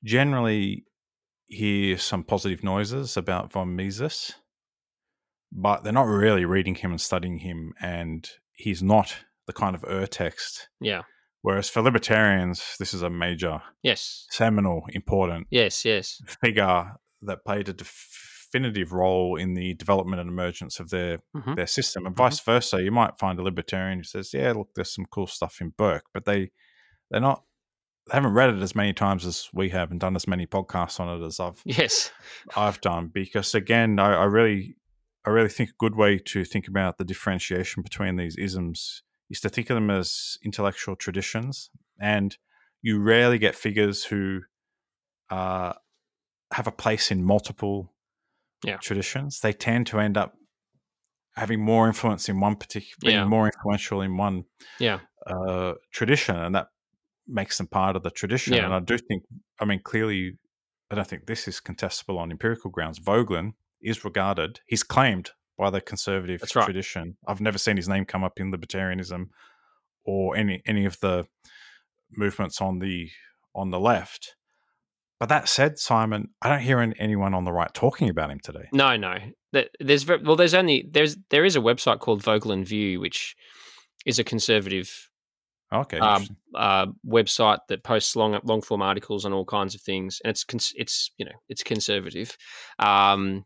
generally hear some positive noises about von Mises, but they're not really reading him and studying him. And he's not the kind of ur text. Yeah. Whereas for libertarians, this is a major, Yes. seminal, important Yes. Yes. figure that played a definitive role in the development and emergence of their Mhm. their system, and vice versa. You might find a libertarian who says, "Yeah, look, there's some cool stuff in Burke," but they they're not they haven't read it as many times as we have and done as many podcasts on it as I've Yes. I've done. Because again, I, I really I really think a good way to think about the differentiation between these isms is to think of them as intellectual traditions, and you rarely get figures who uh, have a place in multiple Yeah. traditions. They tend to end up having more influence in one particular, being Yeah. more influential in one Yeah. uh, tradition, and that makes them part of the tradition. Yeah. And I do think, I mean, clearly, I don't think this is contestable on empirical grounds. Voegelin is regarded, he's claimed by the conservative right. tradition. I've never seen his name come up in libertarianism or any any of the movements on the on the left. But that said, Simon, I don't hear anyone on the right talking about him today. No, no. There's well, there's only there's there is a website called Voegelin View, which is a conservative Okay, um, uh, website that posts long long form articles on all kinds of things, and it's cons- it's you know it's conservative, um,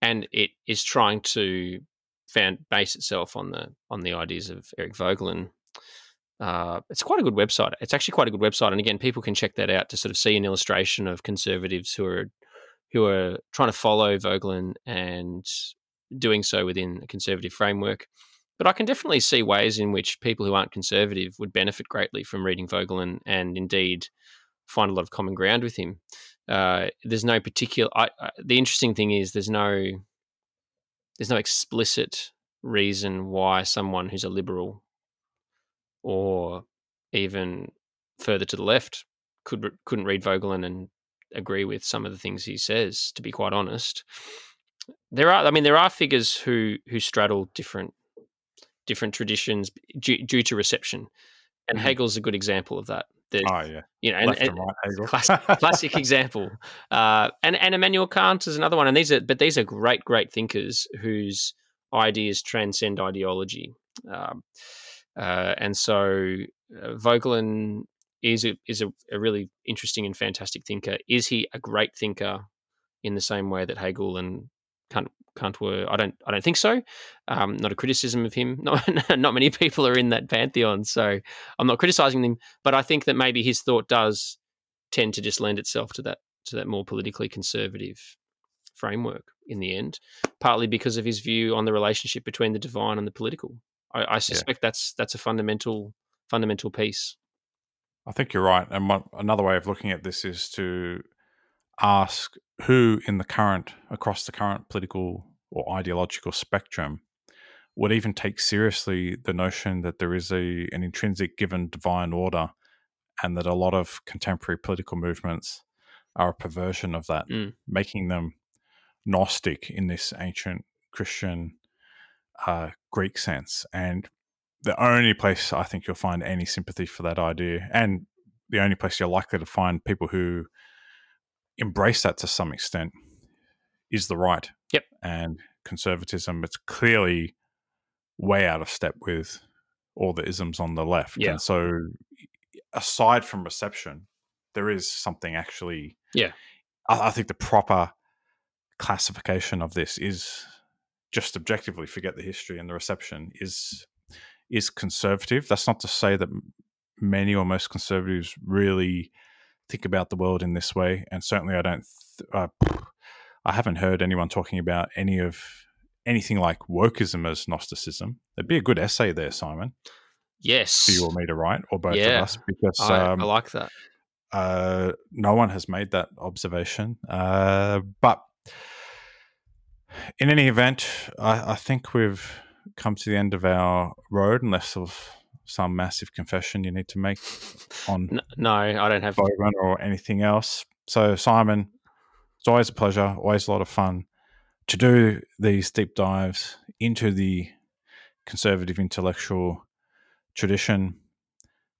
and it is trying to found base itself on the on the ideas of Eric Voegelin. Uh, it's quite a good website. It's actually quite a good website, and again, people can check that out to sort of see an illustration of conservatives who are who are trying to follow Voegelin and doing so within a conservative framework. But I can definitely see ways in which people who aren't conservative would benefit greatly from reading Voegelin and indeed find a lot of common ground with him. Uh, there's no particular. I, I, the interesting thing is there's no there's no explicit reason why someone who's a liberal or even further to the left could couldn't read Voegelin and agree with some of the things he says. To be quite honest, there are. I mean, there are figures who who straddle different different traditions due, due to reception, and Mhm. Hegel's a good example of that. There's, Oh yeah, you know, and, and- right, classic, classic example. Uh, and and Immanuel Kant is another one. And these are but these are great great thinkers whose ideas transcend ideology. Um, uh, and so uh, Voegelin is a, is a, a really interesting and fantastic thinker. Is he a great thinker in the same way that Hegel and Kant, Kant were? I don't I don't think so. Um, not a criticism of him. Not not many people are in that pantheon, so I'm not criticizing them. But I think that maybe his thought does tend to just lend itself to that to that more politically conservative framework in the end, partly because of his view on the relationship between the divine and the political. I, I suspect that's that's a fundamental fundamental piece. I think you're right. And one, another way of looking at this is to ask who in the current, across the current political or ideological spectrum, would even take seriously the notion that there is a an intrinsic given divine order, and that a lot of contemporary political movements are a perversion of that, Mm. making them Gnostic in this ancient Christian uh, Greek sense. And the only place I think you'll find any sympathy for that idea, and the only place you're likely to find people who embrace that to some extent, is the right. Yep. And conservatism, it's clearly way out of step with all the isms on the left. Yeah. And so, aside from reception, there is something actually. Yeah. I, I think the proper classification of this is just objectively forget the history and the reception is is conservative. That's not to say that many or most conservatives really think about the world in this way, and certainly I don't. Th- uh, I haven't heard anyone talking about any of anything like wokeism as Gnosticism. There'd be a good essay there, Simon, Yes. for you or me to write, or both Yeah. of us, because I, um, I like that. uh, no one has made that observation. Uh, but in any event, I, I think we've come to the end of our road, unless of some massive confession you need to make on no, I don't have. Bowman or anything else. So, Simon, it's always a pleasure, always a lot of fun to do these deep dives into the conservative intellectual tradition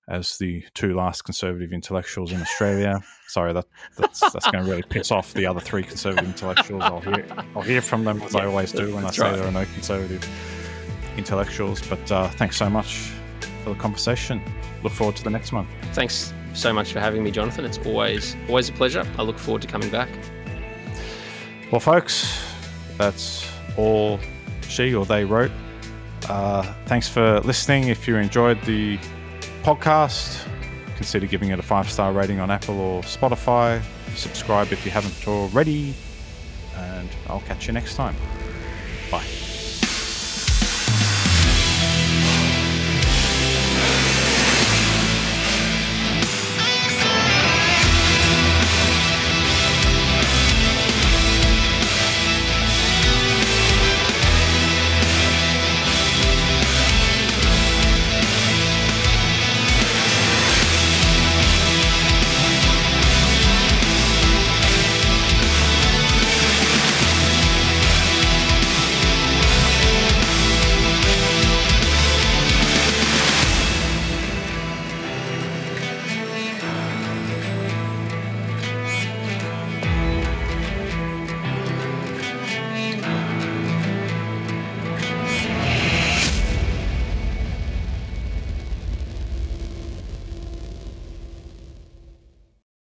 as the two last conservative intellectuals in Australia. Sorry, that that's, that's going to really piss off the other three conservative intellectuals. I'll hear I'll hear from them as I always do when I say right. there are no conservative intellectuals. But uh, thanks so much for the conversation. Look forward to the next one. Thanks so much for having me, Jonathan. It's always always a pleasure. I look forward to coming back. Well, folks, that's all she or they wrote. Uh, thanks for listening. If you enjoyed the podcast, consider giving it a five star rating on Apple or Spotify. Subscribe if you haven't already. And I'll catch you next time. Bye.